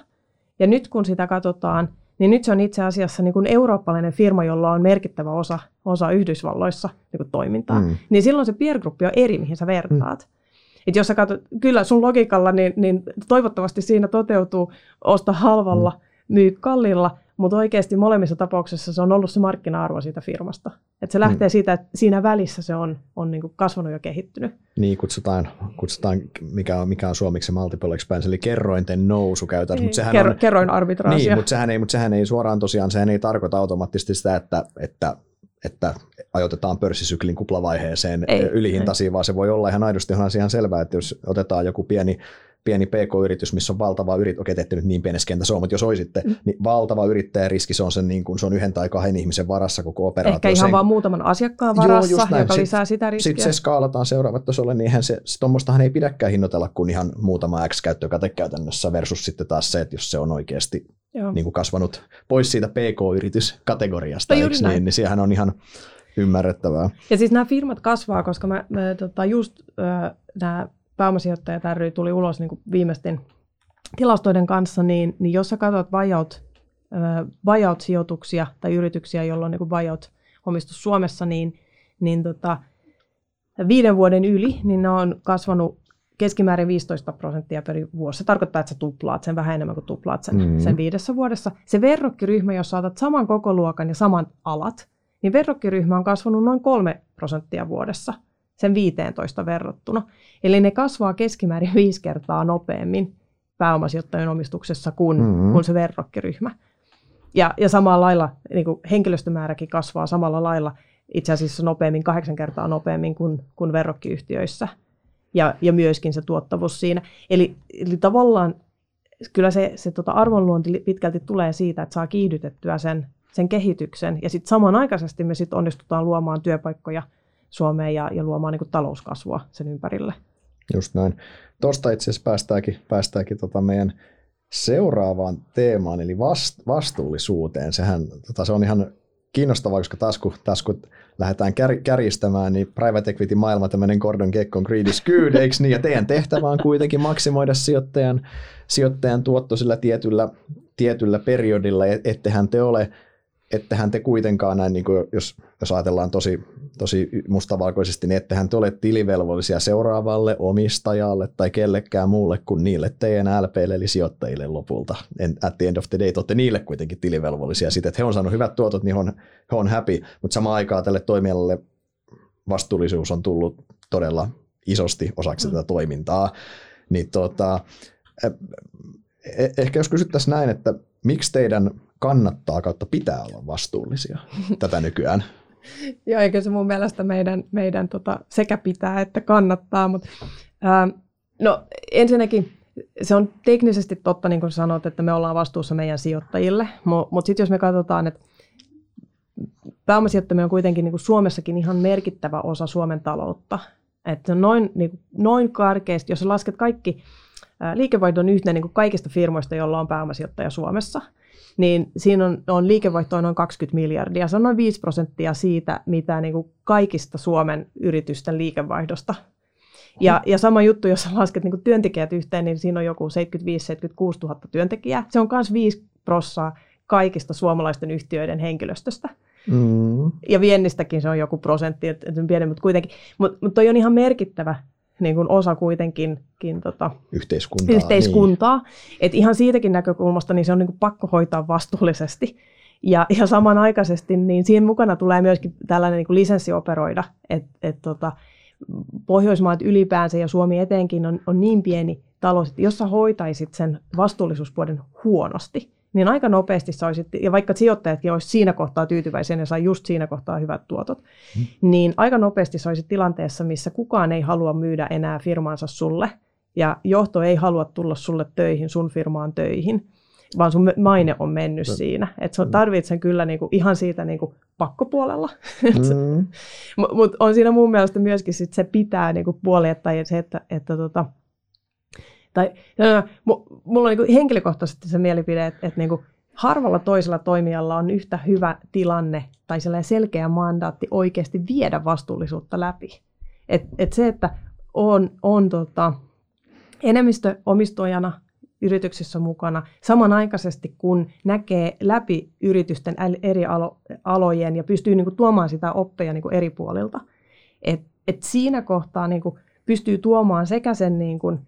Ja nyt kun sitä katsotaan, niin nyt se on itse asiassa niin kuin eurooppalainen firma, jolla on merkittävä osa, osa Yhdysvalloissa niin kuin toimintaa. Mm. Niin silloin se peer group on eri, mihin sä vertaat. Mm. Et jos sä katsot, kyllä sun logiikalla, niin, niin toivottavasti siinä toteutuu osta halvalla, mm. myy kalliilla, mutta oikeasti molemmissa tapauksissa se on ollut se markkina-arvo siitä firmasta. Et se lähtee hmm. siitä, että siinä välissä se on, on niin kasvanut ja kehittynyt. Niin, kutsutaan, kutsutaan mikä, on, mikä on suomeksi multiple expansion, eli kerrointen nousu käytännössä. Mutta sehän Kerro, on, kerroin arbitraasia. Niin, mutta sehän, ei, mutta sehän ei suoraan tosiaan, sehän ei tarkoita automaattisesti sitä, että, että että ajoitetaan pörssisyklin kuplavaiheeseen ei, ylihintaisiin, ei. vaan se voi olla ihan aidosti ihan selvää, että jos otetaan joku pieni pieni PK-yritys, missä on valtava yritys, okei, ette nyt niin pienessä kentässä ole, mutta jos olisitte, mm. niin valtava yrittäjäriski, se on, sen, niin kuin, se on yhden tai kahden ihmisen varassa koko operaatio. Ehkä ihan sen, vaan muutaman asiakkaan varassa, joo, joka sit, lisää sitä riskiä. Sitten se skaalataan seuraavat tasolle, niin eihän se, tuommoistahan ei pidäkään hinnoitella kuin ihan muutama X-käyttökate käytännössä versus sitten taas se, että jos se on oikeasti niin kuin kasvanut pois siitä PK-yrityskategoriasta, no, niin, niin sehän on ihan ymmärrettävää. Ja siis nämä firmat kasvaa, koska mä, mä tota, just äh, nämä pääomasijoittajat ry tuli ulos niin viimeisten tilastoiden kanssa, niin, niin jos sä katsot buyout, buyout-sijoituksia tai yrityksiä, joilla on niin buyout-omistus Suomessa, niin, niin tota, viiden vuoden yli, niin ne on kasvanut keskimäärin 15 prosenttia per vuosi. Se tarkoittaa, että sä tuplaat sen vähän enemmän kuin tuplaat sen, mm-hmm. sen viidessä vuodessa. Se verrokkiryhmä, jos saatat saman koko luokan ja saman alat, niin verrokkiryhmä on kasvanut noin 3 prosenttia vuodessa sen 15 verrattuna. Eli ne kasvaa keskimäärin viisi kertaa nopeammin pääomasijoittajien omistuksessa kuin, mm-hmm. kuin se verrokkiryhmä. Ja, ja samalla lailla niin kuin henkilöstömääräkin kasvaa samalla lailla itse asiassa nopeammin, kahdeksan kertaa nopeammin kuin, kuin verrokkiyhtiöissä. Ja, ja myöskin se tuottavuus siinä. Eli, eli tavallaan kyllä se, se tota arvonluonti pitkälti tulee siitä, että saa kiihdytettyä sen, sen kehityksen. Ja sitten samanaikaisesti me sit onnistutaan luomaan työpaikkoja Suomeen ja, ja luomaan niin kuin talouskasvua sen ympärille. Just näin. Tuosta itse asiassa päästäänkin, päästäänkin tota meidän seuraavaan teemaan, eli vast, vastuullisuuteen. Sehän, tota, se on ihan kiinnostavaa, koska taas kun, taas kun lähdetään kär, kärjistämään, niin private equity maailma, tämmöinen Gordon Gekkon greed is good, eikö niin? Ja teidän tehtävä on kuitenkin maksimoida sijoittajan, sijoittajan tuotto sillä tietyllä, tietyllä periodilla, e-, ettehän te ole ettehän te kuitenkaan näin, niin kuin jos, jos ajatellaan tosi, tosi mustavalkoisesti, niin ettehän te ole tilivelvollisia seuraavalle omistajalle tai kellekään muulle kuin niille teidän LPille eli sijoittajille lopulta. At the end of the day te olette niille kuitenkin tilivelvollisia siitä, että he on saanut hyvät tuotot, niin he on, he on happy, mutta samaan aikaan tälle toimialalle vastuullisuus on tullut todella isosti osaksi mm. tätä toimintaa. Niin tota, ehkä jos kysyttäisiin näin, että miksi teidän kannattaa kautta pitää olla vastuullisia tätä nykyään. Joo, eikö se mun mielestä meidän, meidän tota, sekä pitää että kannattaa, mutta ää, no ensinnäkin se on teknisesti totta, niin kuin sanot, että me ollaan vastuussa meidän sijoittajille, mutta sitten jos me katsotaan, että pääomasijoittaminen on kuitenkin niin kuin Suomessakin ihan merkittävä osa Suomen taloutta, että noin, niin kuin, noin karkeasti, jos lasket kaikki liikevaihdon yhteen niin kuin kaikista firmoista, joilla on pääomasijoittaja Suomessa – niin siinä on, on liikevaihtoa noin 20 miljardia. Se on noin 5 prosenttia siitä, mitä niin kuin kaikista Suomen yritysten liikevaihdosta. Ja, ja sama juttu, jos lasket niin kuin työntekijät yhteen, niin siinä on joku 75-76 000 työntekijää. Se on myös 5 prossaa kaikista suomalaisten yhtiöiden henkilöstöstä. Mm. Ja viennistäkin se on joku prosentti, että pieni, mutta kuitenkin. Mutta mut toi on ihan merkittävä niin kuin osa kuitenkin kin, tota, yhteiskuntaa. yhteiskuntaa. Niin. Et ihan siitäkin näkökulmasta niin se on niin kuin pakko hoitaa vastuullisesti. Ja, ja samanaikaisesti niin siinä mukana tulee myöskin tällainen niin kuin lisenssi operoida, että et, tota, Pohjoismaat ylipäänsä ja Suomi etenkin on, on niin pieni talous, että jos sä hoitaisit sen vastuullisuuspuolen huonosti, niin aika nopeasti sä olisit, ja vaikka sijoittajatkin olisi siinä kohtaa tyytyväisiä ja sai just siinä kohtaa hyvät tuotot, hmm. niin aika nopeasti sä olisit tilanteessa, missä kukaan ei halua myydä enää firmaansa sulle, ja johto ei halua tulla sulle töihin, sun firmaan töihin, vaan sun maine on mennyt no. siinä. Että sä tarvitset sen kyllä niinku ihan siitä niinku pakkopuolella. Mm. Mutta on siinä mun mielestä myöskin sit se pitää niinku puoli, että, se, että, että tota, tai mulla on niin henkilökohtaisesti se mielipide, että, että niin harvalla toisella toimijalla on yhtä hyvä tilanne tai sellainen selkeä mandaatti oikeasti viedä vastuullisuutta läpi. Et, et se, että on, on tota, enemmistöomistojana yrityksissä mukana samanaikaisesti, kun näkee läpi yritysten eri alo, alojen ja pystyy niin kuin, tuomaan sitä oppeja niin kuin, eri puolilta. Et, et siinä kohtaa niin kuin, pystyy tuomaan sekä sen niin kuin,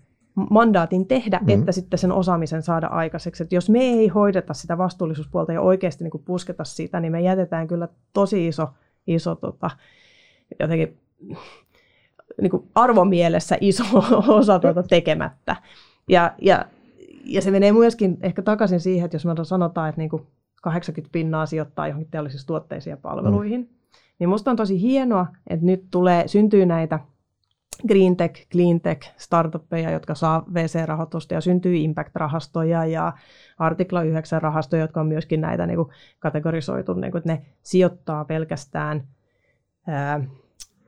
mandaatin tehdä, mm. että sitten sen osaamisen saada aikaiseksi. Et jos me ei hoideta sitä vastuullisuuspuolta ja oikeasti niin pusketa sitä, niin me jätetään kyllä tosi iso, iso tota, jotenkin niin kuin arvomielessä iso osa tuota tekemättä. Ja, ja, ja se menee myöskin ehkä takaisin siihen, että jos me sanotaan, että niin kuin 80 pinnaa sijoittaa johonkin teollisiin tuotteisiin ja palveluihin, mm. niin musta on tosi hienoa, että nyt tulee, syntyy näitä green tech, clean tech startuppeja, jotka saa VC-rahoitusta ja syntyy impact-rahastoja ja artikla 9 rahastoja, jotka on myöskin näitä niin kuin kategorisoitu, niin kuin, että ne sijoittaa pelkästään ää,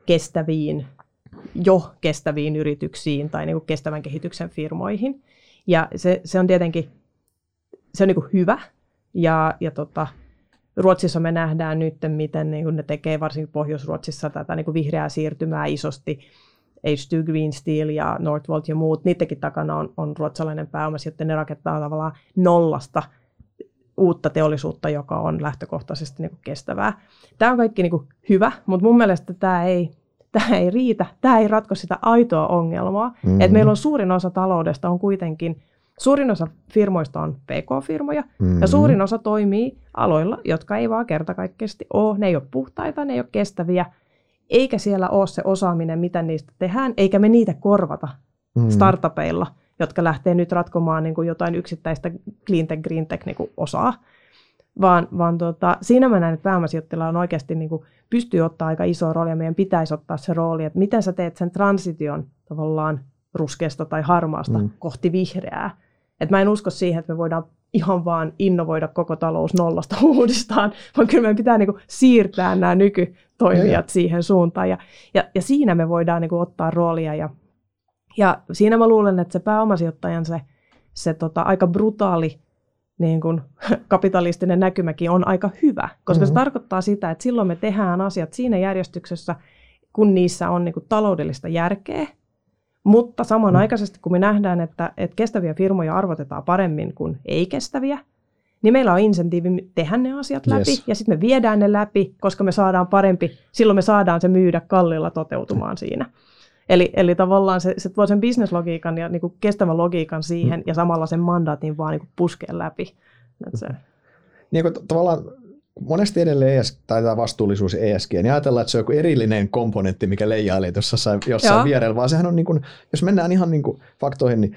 kestäviin, jo kestäviin yrityksiin tai niin kuin kestävän kehityksen firmoihin. Ja se, se on tietenkin se on niin kuin hyvä. Ja, ja tota, Ruotsissa me nähdään nyt, miten niin kuin ne tekee varsinkin Pohjois-Ruotsissa tätä niin kuin vihreää siirtymää isosti H2 Green Steel ja Northvolt ja muut, niidenkin takana on, on ruotsalainen pääoma, sitten ne rakentaa tavallaan nollasta uutta teollisuutta, joka on lähtökohtaisesti niin kuin kestävää. Tämä on kaikki niin kuin hyvä, mutta mun mielestä tämä ei, tämä ei riitä, tämä ei ratko sitä aitoa ongelmaa, mm-hmm. että meillä on suurin osa taloudesta on kuitenkin, suurin osa firmoista on PK-firmoja, mm-hmm. ja suurin osa toimii aloilla, jotka ei vaan kertakaikkisesti ole, ne ei ole puhtaita, ne ei ole kestäviä, eikä siellä ole se osaaminen, mitä niistä tehdään, eikä me niitä korvata mm. startupeilla, jotka lähtee nyt ratkomaan niin kuin jotain yksittäistä cleantech, greentech niin kuin osaa. Vaan, vaan tota, siinä mä näen, että pääomasijoittajilla on oikeasti niin kuin, pystyy ottaa aika iso rooli ja meidän pitäisi ottaa se rooli, että miten sä teet sen transition tavallaan ruskeasta tai harmaasta mm. kohti vihreää. Et mä en usko siihen, että me voidaan ihan vaan innovoida koko talous nollasta uudestaan, vaan kyllä meidän pitää niin kuin siirtää nämä nykytoimijat ja. siihen suuntaan. Ja, ja, ja siinä me voidaan niin kuin ottaa roolia. Ja, ja siinä mä luulen, että se pääomasijoittajan se, se tota, aika brutaali niin kuin, kapitalistinen näkymäkin on aika hyvä, koska mm-hmm. se tarkoittaa sitä, että silloin me tehdään asiat siinä järjestyksessä, kun niissä on niin kuin, taloudellista järkeä, mutta samanaikaisesti, kun me nähdään, että, että kestäviä firmoja arvotetaan paremmin kuin ei-kestäviä, niin meillä on insentiivi tehdä ne asiat läpi, yes. ja sitten me viedään ne läpi, koska me saadaan parempi, silloin me saadaan se myydä kallilla toteutumaan siinä. Eli, eli tavallaan se, se tuo sen bisneslogiikan ja niin kuin kestävän logiikan siihen, mm. ja samalla sen mandaatin vaan niin kuin läpi. se. Niin kuin tavallaan monesti edelleen ES, tai tämä vastuullisuus ESG, niin ajatellaan, että se on joku erillinen komponentti, mikä leijailee tuossa jossain, jossain vierellä, vaan sehän on, niin kuin, jos mennään ihan niin kuin faktoihin, niin,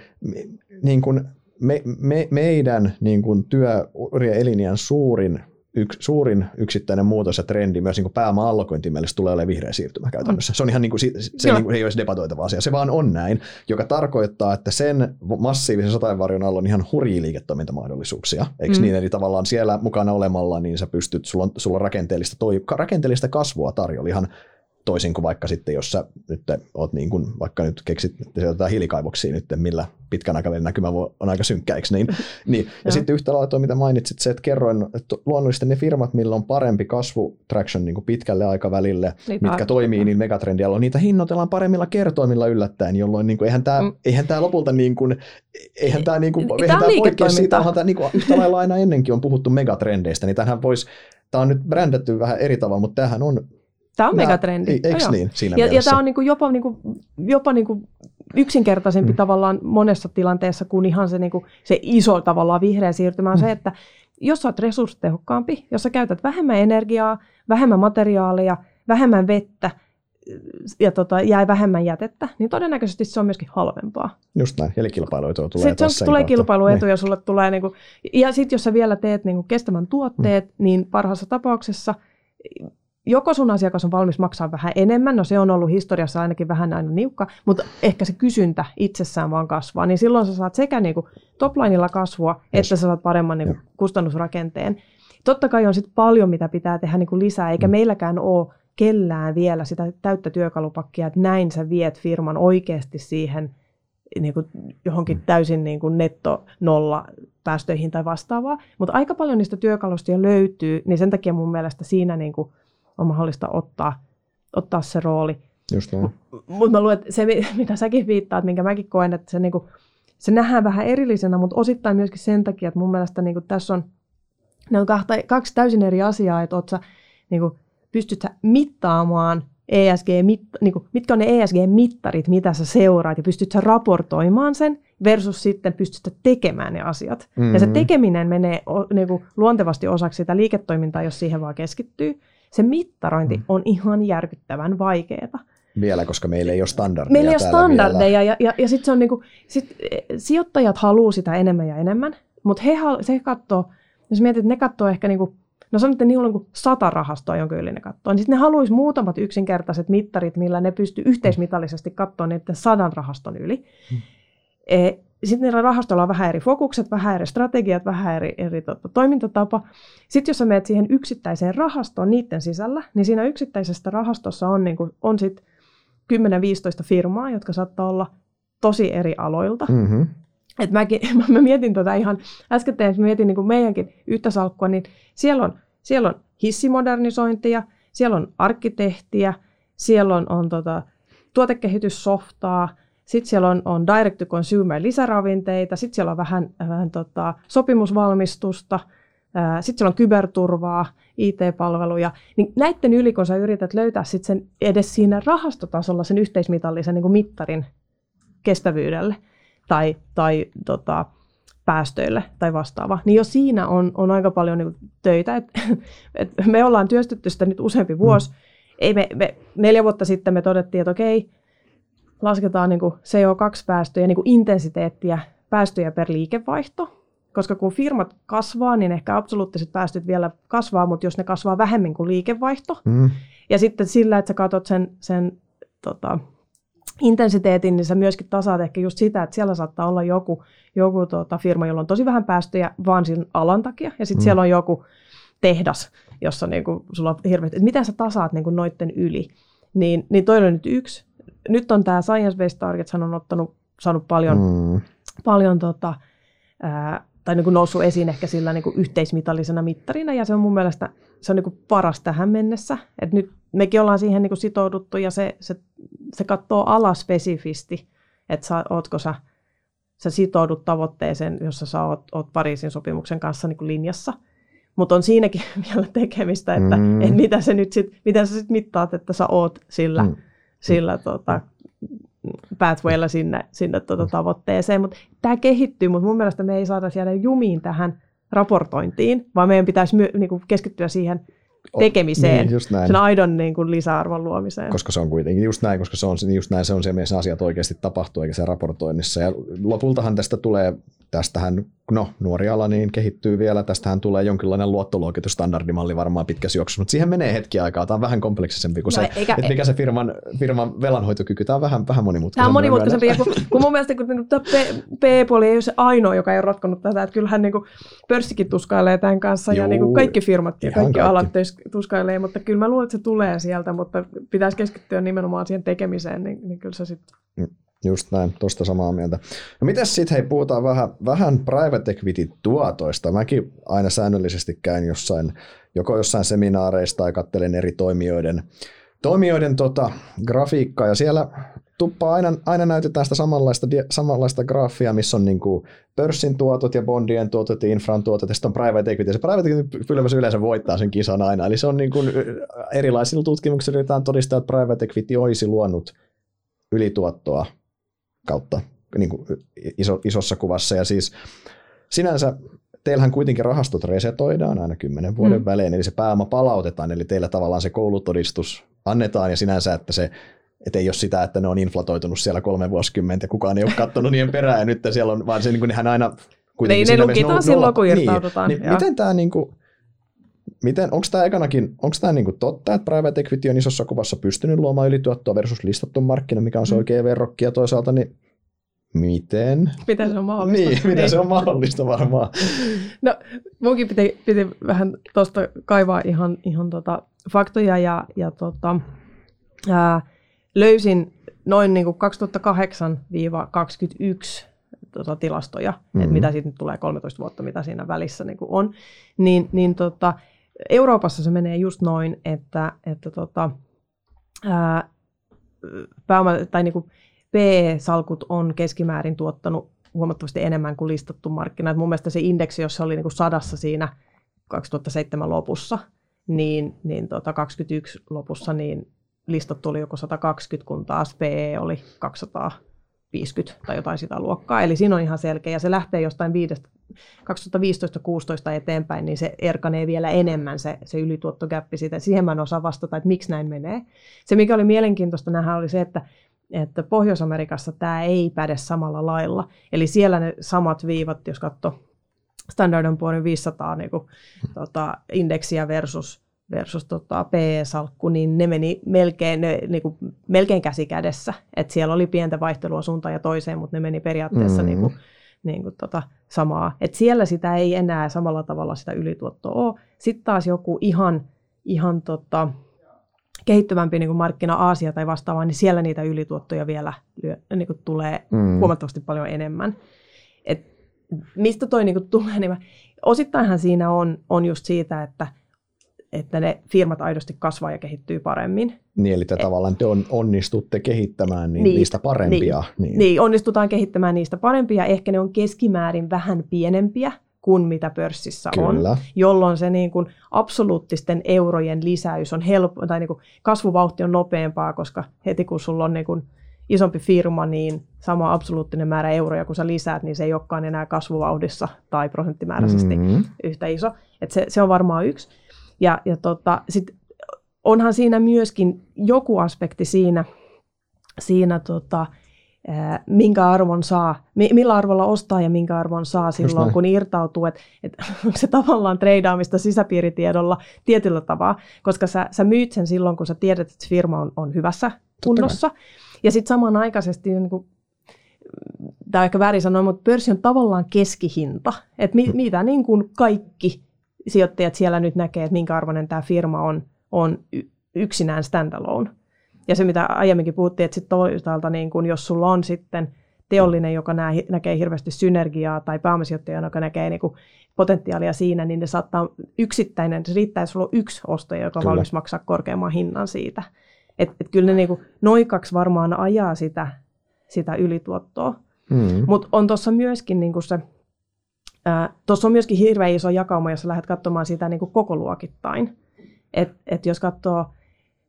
niin kuin me, me, meidän niin kuin työurien elinjään suurin yks, suurin yksittäinen muutos ja trendi myös niin pääoma-allokointimielessä tulee olemaan vihreä siirtymä käytännössä. Se on ihan niin kuin, se, se niin kuin, ei olisi debatoitava asia. Se vaan on näin, joka tarkoittaa, että sen massiivisen sateenvarjon alla on ihan hurjia liiketoimintamahdollisuuksia. Eikö mm. niin? Eli tavallaan siellä mukana olemalla, niin sä pystyt, sulla on, sulla on rakenteellista, toi, rakenteellista kasvua tarjolla ihan toisin kuin vaikka sitten, jos sä nyt oot niin kuin, vaikka nyt keksit jotain hiilikaivoksia nyt, millä pitkän aikavälin näkymä on aika synkkä, eikö niin? niin. Ja sitten yhtä lailla tuo, mitä mainitsit, se, että kerroin, että luonnollisesti ne firmat, millä on parempi kasvu traction niin kuin pitkälle aikavälille, niin mitkä toimii niin megatrendialla, niitä hinnoitellaan paremmilla kertoimilla yllättäen, jolloin niin kuin, eihän tämä mm. eihän tämä lopulta niin kuin, eihän tämä, niin kuin, eihän tämä poikkea siitä, onhan tämä niin kuin, yhtä lailla aina ennenkin on puhuttu megatrendeistä, niin tämähän voisi, tämä on nyt brändätty vähän eri tavalla, mutta tämähän on Tämä on Nää, megatrendi. Eikö no, niin siinä ja, ja tämä on niinku jopa, niinku, jopa niinku yksinkertaisempi mm. tavallaan monessa tilanteessa kuin ihan se, niinku, se iso tavallaan vihreä siirtymä on mm. se, että jos sä oot resurssitehokkaampi, jos sä käytät vähemmän energiaa, vähemmän materiaalia, vähemmän vettä ja tota, jää vähemmän jätettä, niin todennäköisesti se on myöskin halvempaa. Just näin, eli kilpailuetua tulee Sitten se tulee kilpailuetu niin. ja sulle tulee, niinku, ja sitten jos sä vielä teet niinku kestävän tuotteet, mm. niin parhaassa tapauksessa – joko sun asiakas on valmis maksaa vähän enemmän, no se on ollut historiassa ainakin vähän aina niukka, mutta ehkä se kysyntä itsessään vaan kasvaa, niin silloin sä saat sekä niin toplineilla kasvua, yes. että sä saat paremman niin kuin kustannusrakenteen. Totta kai on sitten paljon, mitä pitää tehdä niin kuin lisää, eikä mm. meilläkään ole kellään vielä sitä täyttä työkalupakkia, että näin sä viet firman oikeasti siihen niin kuin johonkin mm. täysin niin kuin netto nolla päästöihin tai vastaavaa, mutta aika paljon niistä työkalusta jo löytyy, niin sen takia mun mielestä siinä niin kuin on mahdollista ottaa, ottaa se rooli. Mutta mä luulen, että se, mitä säkin viittaat, minkä mäkin koen, että se, niinku, se nähdään vähän erillisenä, mutta osittain myöskin sen takia, että mun mielestä niinku, tässä on, ne on kahta, kaksi täysin eri asiaa, että oot sä, niinku, pystyt sä mittaamaan ESG, niin kuin, mitkä on ne ESG-mittarit, mitä sä seuraat ja pystyt sä raportoimaan sen versus sitten pystyt tekemään ne asiat. Mm-hmm. Ja se mm-hmm. tekeminen menee niin kuin, luontevasti osaksi sitä liiketoimintaa, jos siihen vaan keskittyy. Se mittarointi mm. on ihan järkyttävän vaikeaa. Vielä, koska meillä ei ole standardeja Meillä ei ole standardeja vielä. ja, ja, ja sitten se on niin kuin, sit, e, sijoittajat haluaa sitä enemmän ja enemmän, mutta he, se katsoo, jos mietit, että ne katsoo ehkä niin kuin No sanoit, että niillä on niin sata rahastoa, jonka yli ne katsoo. Niin sitten ne haluaisi muutamat yksinkertaiset mittarit, millä ne pystyy yhteismitallisesti katsoa niiden sadan rahaston yli. Hmm. E, sitten niillä rahastoilla on vähän eri fokukset, vähän eri strategiat, vähän eri, eri tota, toimintatapa. Sitten jos sä menet siihen yksittäiseen rahastoon niiden sisällä, niin siinä yksittäisessä rahastossa on, niin kuin, on sit 10-15 firmaa, jotka saattaa olla tosi eri aloilta. Mm-hmm. Et mäkin, mä mietin tätä ihan äsken, että mietin niin kuin meidänkin yhtä salkkua, niin siellä on, siellä on hissimodernisointia, siellä on arkkitehtiä, siellä on, on tota, tuotekehityssoftaa, sitten siellä on, on direct to consumer lisäravinteita, sitten siellä on vähän, vähän tota, sopimusvalmistusta, sitten siellä on kyberturvaa, IT-palveluja. Niin näiden yli, kun sä yrität löytää sit sen edes siinä rahastotasolla sen yhteismitallisen niin kuin mittarin kestävyydelle, tai, tai tota, päästöille tai vastaava, niin jo siinä on, on aika paljon niin töitä. Et, et me ollaan työstetty sitä nyt useampi vuosi. Mm. Ei me, me, neljä vuotta sitten me todettiin, että okei, lasketaan niin kuin CO2-päästöjä, niin kuin intensiteettiä, päästöjä per liikevaihto, koska kun firmat kasvaa, niin ehkä absoluuttiset päästöt vielä kasvaa, mutta jos ne kasvaa vähemmän kuin liikevaihto, mm. ja sitten sillä, että sä katsot sen, sen tota, intensiteetin, niin sä myöskin tasaat ehkä just sitä, että siellä saattaa olla joku, joku tota, firma, jolla on tosi vähän päästöjä vaan sen alan takia, ja sitten mm. siellä on joku tehdas, jossa niinku, sulla on hirveästi, että miten sä tasaat niinku noitten yli. Niin, niin toi on nyt yksi. Nyt on tämä Science Based Targets, hän on ottanut, saanut paljon, mm. paljon tota, ää, tai niin kuin noussut esiin ehkä sillä niin kuin yhteismitallisena mittarina, ja se on mun mielestä se on niin kuin paras tähän mennessä. Et nyt mekin ollaan siihen niin kuin sitouduttu, ja se, se, se katsoo alaspesifisti, että sä, ootko sä, sä sitoudut tavoitteeseen, jossa sä oot, oot Pariisin sopimuksen kanssa niin kuin linjassa. Mutta on siinäkin vielä tekemistä, että mm. et mitä se nyt sit, miten sä sit mittaat, että sä oot sillä, mm. Sillä tota, pathwaylla sinne, sinne tuota tavoitteeseen. Mutta tämä kehittyy, mutta mun mielestä me ei saada jäädä jumiin tähän raportointiin, vaan meidän pitäisi my, niin kuin keskittyä siihen tekemiseen, niin, sen aidon niin kuin lisäarvon luomiseen. Koska se on kuitenkin just näin, koska se on, just näin, se on se, missä asiat oikeasti tapahtuu, eikä se raportoinnissa. Ja lopultahan tästä tulee tästähän, no nuori ala niin kehittyy vielä, tästähän tulee jonkinlainen luottoluokitusstandardimalli varmaan pitkässä juoksussa, mutta siihen menee hetki aikaa, tämä on vähän kompleksisempi kuin no, se, eikä, että mikä se firman, firman velanhoitokyky, tämä on vähän, vähän monimutkaisempi. Tämä on monimutkaisempi, ja kun, kun mun mielestä kun, niin P-puoli ei ole se ainoa, joka ei ole ratkonut tätä, että kyllähän niin kuin pörssikin tuskailee tämän kanssa, Juu, ja niin kuin kaikki firmat ja kaikki, kaikki alat tuskailee, mutta kyllä mä luulen, että se tulee sieltä, mutta pitäisi keskittyä nimenomaan siihen tekemiseen, niin, niin kyllä se sitten mm. Just näin, tuosta samaa mieltä. No mitäs sitten, hei, puhutaan vähän, vähän private equity tuotoista. Mäkin aina säännöllisesti käyn jossain, joko jossain seminaareista tai kattelen eri toimijoiden, toimijoiden tota, grafiikkaa, ja siellä tuppaa aina, aina näytetään sitä samanlaista, samanlaista graafia, missä on niin kuin pörssin tuotot ja bondien tuotot ja infran tuotot, ja sitten on private equity. Se private equity yleensä voittaa sen kisan aina, eli se on niin kuin erilaisilla tutkimuksilla yritetään todistaa, että private equity olisi luonut ylituottoa kautta niin kuin iso, isossa kuvassa. Ja siis sinänsä teillähän kuitenkin rahastot resetoidaan aina kymmenen vuoden mm. välein, eli se pääoma palautetaan, eli teillä tavallaan se koulutodistus annetaan ja sinänsä, että se että ei ole sitä, että ne on inflatoitunut siellä kolme vuosikymmentä kukaan ei ole katsonut niiden perään ja nyt siellä on, vaan se niin kuin nehän aina kuitenkin niin, ne lukitaan silloin, kun irtaudutaan. Niin, niin miten tämä niin kuin, miten, onko tämä ekanakin, onko tämä niinku totta, että private equity on isossa kuvassa pystynyt luomaan ylituottoa versus listattu markkina, mikä on se mm. oikea verrokki, ja toisaalta niin miten? Miten se on mahdollista? Niin, miten niin. se on mahdollista varmaan. No, munkin piti, piti vähän tuosta kaivaa ihan, ihan tota faktoja, ja, ja tota, ää, löysin noin niin 2008-2021 tota, tilastoja, mm-hmm. että mitä siitä nyt tulee 13 vuotta, mitä siinä välissä niin on, niin, niin tota, Euroopassa se menee just noin, että, että tota, ää, pääoma, tai niin kuin PE-salkut on keskimäärin tuottanut huomattavasti enemmän kuin listattu markkina. Et mun mielestä se indeksi, jos se oli niin kuin sadassa siinä 2007 lopussa, niin, niin tota 21 lopussa, niin listat oli joku 120, kun taas PE oli 250 tai jotain sitä luokkaa. Eli siinä on ihan selkeä, ja se lähtee jostain 2015-16 eteenpäin, niin se erkanee vielä enemmän se, se ylituottogäppi siitä. Siihen mä en osaa vastata, että miksi näin menee. Se, mikä oli mielenkiintoista nähdä, oli se, että että Pohjois-Amerikassa tämä ei päde samalla lailla. Eli siellä ne samat viivat, jos katsoo Standard Poor'in 500 niin kuin, tota, indeksiä versus, versus tota, PE-salkku, niin ne meni melkein, ne, niin kuin, melkein käsi kädessä. Et siellä oli pientä vaihtelua suuntaan ja toiseen, mutta ne meni periaatteessa mm-hmm. niin kuin, niin kuin, tota, samaa. Et siellä sitä ei enää samalla tavalla sitä ylituottoa ole. Sitten taas joku ihan, ihan tota, kehittyvämpi niin kuin markkina Aasia tai vastaavaa, niin siellä niitä ylituottoja vielä lyö, niin kuin tulee mm. huomattavasti paljon enemmän. Et mistä toi niin kuin tulee, niin mä, osittainhan siinä on, on just siitä, että, että ne firmat aidosti kasvaa ja kehittyy paremmin. Niin, eli te Et, tavallaan te on, onnistutte kehittämään niin, niitä, niistä parempia. Niin, niin. niin, onnistutaan kehittämään niistä parempia. Ehkä ne on keskimäärin vähän pienempiä kuin mitä pörssissä Kyllä. on, jolloin se niin kuin absoluuttisten eurojen lisäys on helppo, tai niin kuin kasvuvauhti on nopeampaa, koska heti kun sulla on niin kuin isompi firma, niin sama absoluuttinen määrä euroja, kun sä lisäät, niin se ei olekaan enää kasvuvauhdissa tai prosenttimääräisesti mm-hmm. yhtä iso. Et se, se on varmaan yksi. Ja, ja tota, sit onhan siinä myöskin joku aspekti siinä, siinä tota, minkä arvon saa, millä arvolla ostaa ja minkä arvon saa silloin, kun irtautuu, että et, onko se tavallaan treidaamista sisäpiiritiedolla tietyllä tavalla, koska sä, sä myyt sen silloin, kun sä tiedät, että firma on, on hyvässä kunnossa. Ja sitten samanaikaisesti, niin kuin, tämä on ehkä väärin sanoa, mutta pörssi on tavallaan keskihinta, että mi, mm. mitä niin kuin kaikki sijoittajat siellä nyt näkee, että minkä arvoinen tämä firma on, on yksinään standalone. Ja se, mitä aiemminkin puhuttiin, että sitten toisaalta, niin kun, jos sulla on sitten teollinen, joka nää, näkee hirveästi synergiaa, tai pääomasijoittaja, joka näkee niin potentiaalia siinä, niin ne saattaa yksittäinen, se riittää, jos sulla on yksi ostaja, joka on valmis maksaa korkeamman hinnan siitä. Et, et kyllä ne niin kuin, noin kaksi varmaan ajaa sitä, sitä ylituottoa. Mm. Mutta on tuossa myöskin niin se, tuossa on myöskin hirveän iso jakauma, jos lähdet katsomaan sitä niin kuin koko luokittain. Et, et jos katsoo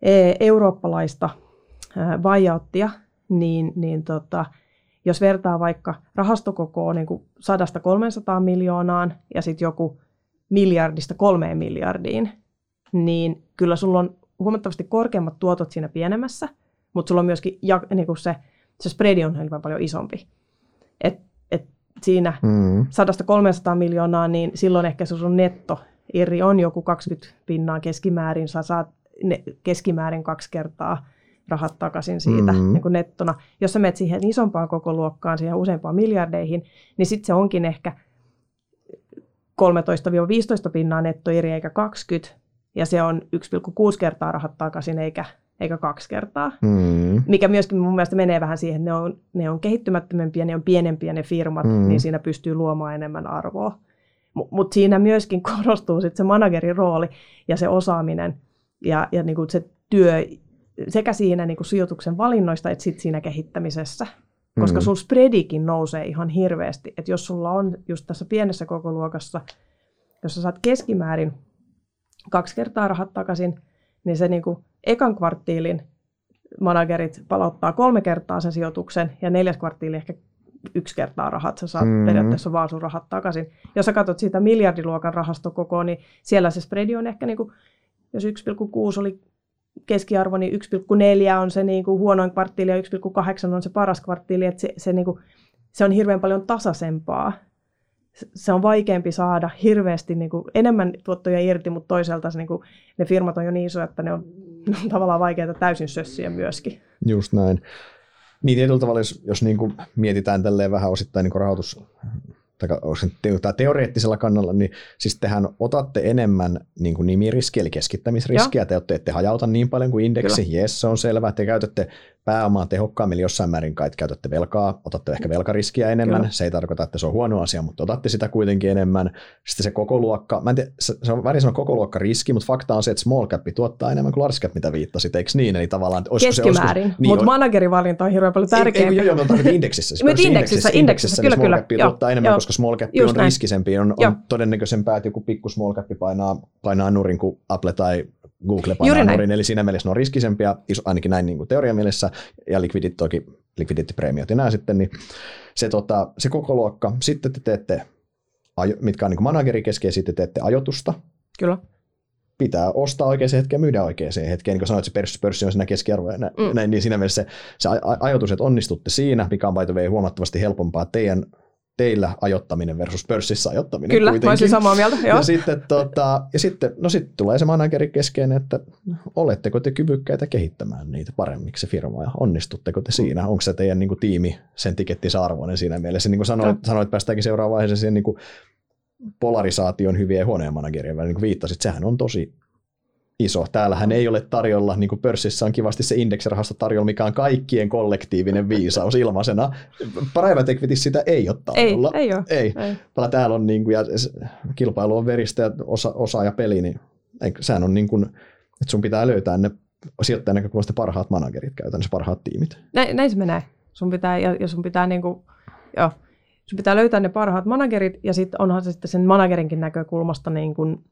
E, eurooppalaista buyouttia, niin, niin tota, jos vertaa vaikka rahastokokoa niin 100-300 miljoonaan ja sitten joku miljardista kolmeen miljardiin, niin kyllä sulla on huomattavasti korkeammat tuotot siinä pienemmässä, mutta sulla on myöskin ja, niin kuin se, se spreadi on hyvin paljon isompi. Et siinä mm. 100-300 miljoonaa, niin silloin ehkä se sun netto eri on joku 20 pinnaa keskimäärin, sä saat ne, keskimäärin kaksi kertaa rahat takaisin siitä mm-hmm. niin kuin nettona. Jos sä menet siihen isompaan koko luokkaan, siihen useampaan miljardeihin, niin sitten se onkin ehkä 13-15 pinnaa nettoiri eikä 20, ja se on 1,6 kertaa rahat takaisin eikä, eikä kaksi kertaa. Mm. Mikä myöskin mun mielestä menee vähän siihen, että ne on, ne on kehittymättömämpiä, ne on pienempiä ne firmat, mm. niin siinä pystyy luomaan enemmän arvoa. Mutta mut siinä myöskin korostuu sit se managerin rooli ja se osaaminen, ja, ja niin kuin se työ sekä siinä niin kuin sijoituksen valinnoista että sit siinä kehittämisessä. Koska mm. sun spreadikin nousee ihan hirveästi. Että jos sulla on just tässä pienessä kokoluokassa, jos sä saat keskimäärin kaksi kertaa rahat takaisin, niin se niin kuin ekan kvarttiilin managerit palauttaa kolme kertaa sen sijoituksen ja neljäs kvarttiili ehkä yksi kertaa rahat, sä saat mm. periaatteessa vaan sun rahat takaisin. Jos sä katsot siitä miljardiluokan rahastokokoa, niin siellä se spreadi on ehkä niin kuin jos 1,6 oli keskiarvo, niin 1,4 on se niin kuin huonoin kvarttiili ja 1,8 on se paras kvarttiili, että se, se, niin kuin, se on hirveän paljon tasaisempaa. Se on vaikeampi saada hirveästi niin kuin, enemmän tuottoja irti, mutta toisaalta se, niin kuin, ne firmat on jo niin isoja, että ne on, on tavallaan vaikeita täysin sössiä myöskin. Just näin. Niin tietyllä tavalla, jos, jos niin kuin mietitään tälleen vähän osittain niin rahoitus tai teoreettisella kannalla, niin siis tehän otatte enemmän niin kuin nimiriskiä, eli keskittämisriskiä, Joo. te ette hajauta niin paljon kuin indeksi, Kyllä. yes, se on selvä, te käytätte pääomaa tehokkaammin, jossain määrin kai käytätte velkaa, otatte ehkä velkariskiä enemmän, Kyllä. se ei tarkoita, että se on huono asia, mutta otatte sitä kuitenkin enemmän. Sitten se koko luokka, mä en tiedä, se on värin sanoa koko luokka riski, mutta fakta on se, että small cap tuottaa enemmän kuin large cap, mitä viittasit, eikö niin? Eli tavallaan, että Keskimäärin, se, niin, mutta managerivalinta on hirveän paljon tärkeämpi. Ei, joo, joo, mutta indeksissä. Siis indeksissä, indeksissä, indeksissä, niin kyllä, small cap tuottaa enemmän, koska small cap on riskisempi, on, on todennäköisempää, että joku pikku small cap painaa, painaa nurin kuin Apple tai Google-Pananurin, eli siinä mielessä ne on riskisempiä, ainakin näin niin kuin teoriamielessä, ja likvidit toki, likvidittipreemiot ja nämä sitten, niin se, tota, se koko luokka. Sitten te teette, mitkä on niin managerikeskeisiä, sitten teette ajoitusta. Kyllä pitää ostaa oikeaan hetkeen ja myydä oikeaan hetkeen. Niin kuin sanoit, se pörssi, pörssi on siinä keskiarvo ja mm. näin, niin siinä mielessä se, se ajatus, että onnistutte siinä, mikä on by huomattavasti helpompaa teidän teillä ajottaminen versus pörssissä ajottaminen Kyllä, kuitenkin. olisin samaa mieltä, joo. Ja sitten, tota, ja sitten, no sitten tulee se manageri kesken, että oletteko te kyvykkäitä kehittämään niitä paremmiksi firmaa ja onnistutteko te siinä? Onko se teidän niin kuin, tiimi sen tikettinsä arvoinen siinä mielessä? Niin kuin sanoit, sanoit päästäänkin seuraavaan vaiheeseen siihen niin kuin, polarisaation hyvien ja huoneen managerien välillä, niin kuin viittasit, sehän on tosi iso. Täällähän ei ole tarjolla, niin kuin pörssissä on kivasti se indeksirahasto tarjolla, mikä on kaikkien kollektiivinen viisaus ilmaisena. Private equity sitä ei ole tarjolla. Ei, ei ole. Ei. ei. Täällä on niin kuin, ja kilpailu on veristä ja osa, osa ja peli, niin sehän on niin kuin, että sun pitää löytää ne sijoittajan näkökulmasta parhaat managerit käytännössä, parhaat tiimit. Näin, näin se menee. Sun pitää, ja, ja sun pitää niin kuin, joo, sun pitää löytää ne parhaat managerit, ja sitten onhan se sitten sen managerinkin näkökulmasta niin kuin,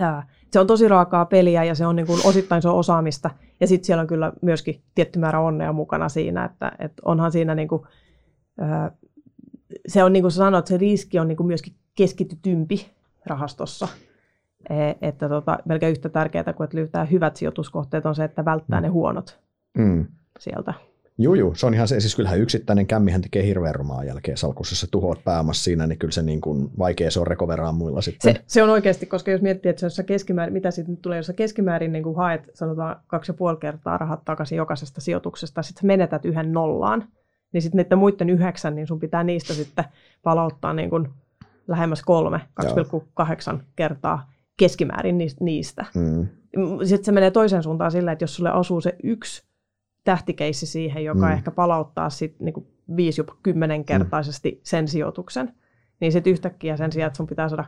ää, se on tosi raakaa peliä ja se on niin kuin osittain se on osaamista. Ja sitten siellä on kyllä myöskin tietty määrä onnea mukana siinä, että, että onhan siinä niin kuin, se on niin kuin sanoit, se riski on niin kuin myöskin keskitytympi rahastossa. E, että tota, melkein yhtä tärkeää kuin että löytää hyvät sijoituskohteet on se, että välttää mm. ne huonot mm. sieltä. Joo, joo, se on ihan se, siis kyllähän yksittäinen kämmihän tekee hirveän rumaa jälkeen salkussa, jos sä tuhoat pääomassa siinä, niin kyllä se niin kuin vaikea se on rekoveraa muilla sitten. Se, se, on oikeasti, koska jos miettii, että jos keskimäärin, mitä sitten tulee, jos sä keskimäärin niin kuin haet, sanotaan kaksi ja puoli kertaa rahat takaisin jokaisesta sijoituksesta, sitten sä menetät yhden nollaan, niin sitten niiden muiden yhdeksän, niin sun pitää niistä sitten palauttaa niin kuin lähemmäs kolme, 2,8 kertaa keskimäärin niistä. Mm. Sitten se menee toiseen suuntaan sillä, että jos sulle osuu se yksi tähtikeissi siihen, joka mm. ehkä palauttaa sit niinku viisi jopa kymmenenkertaisesti mm. sen sijoituksen, niin sitten yhtäkkiä sen sijaan, että sun pitää saada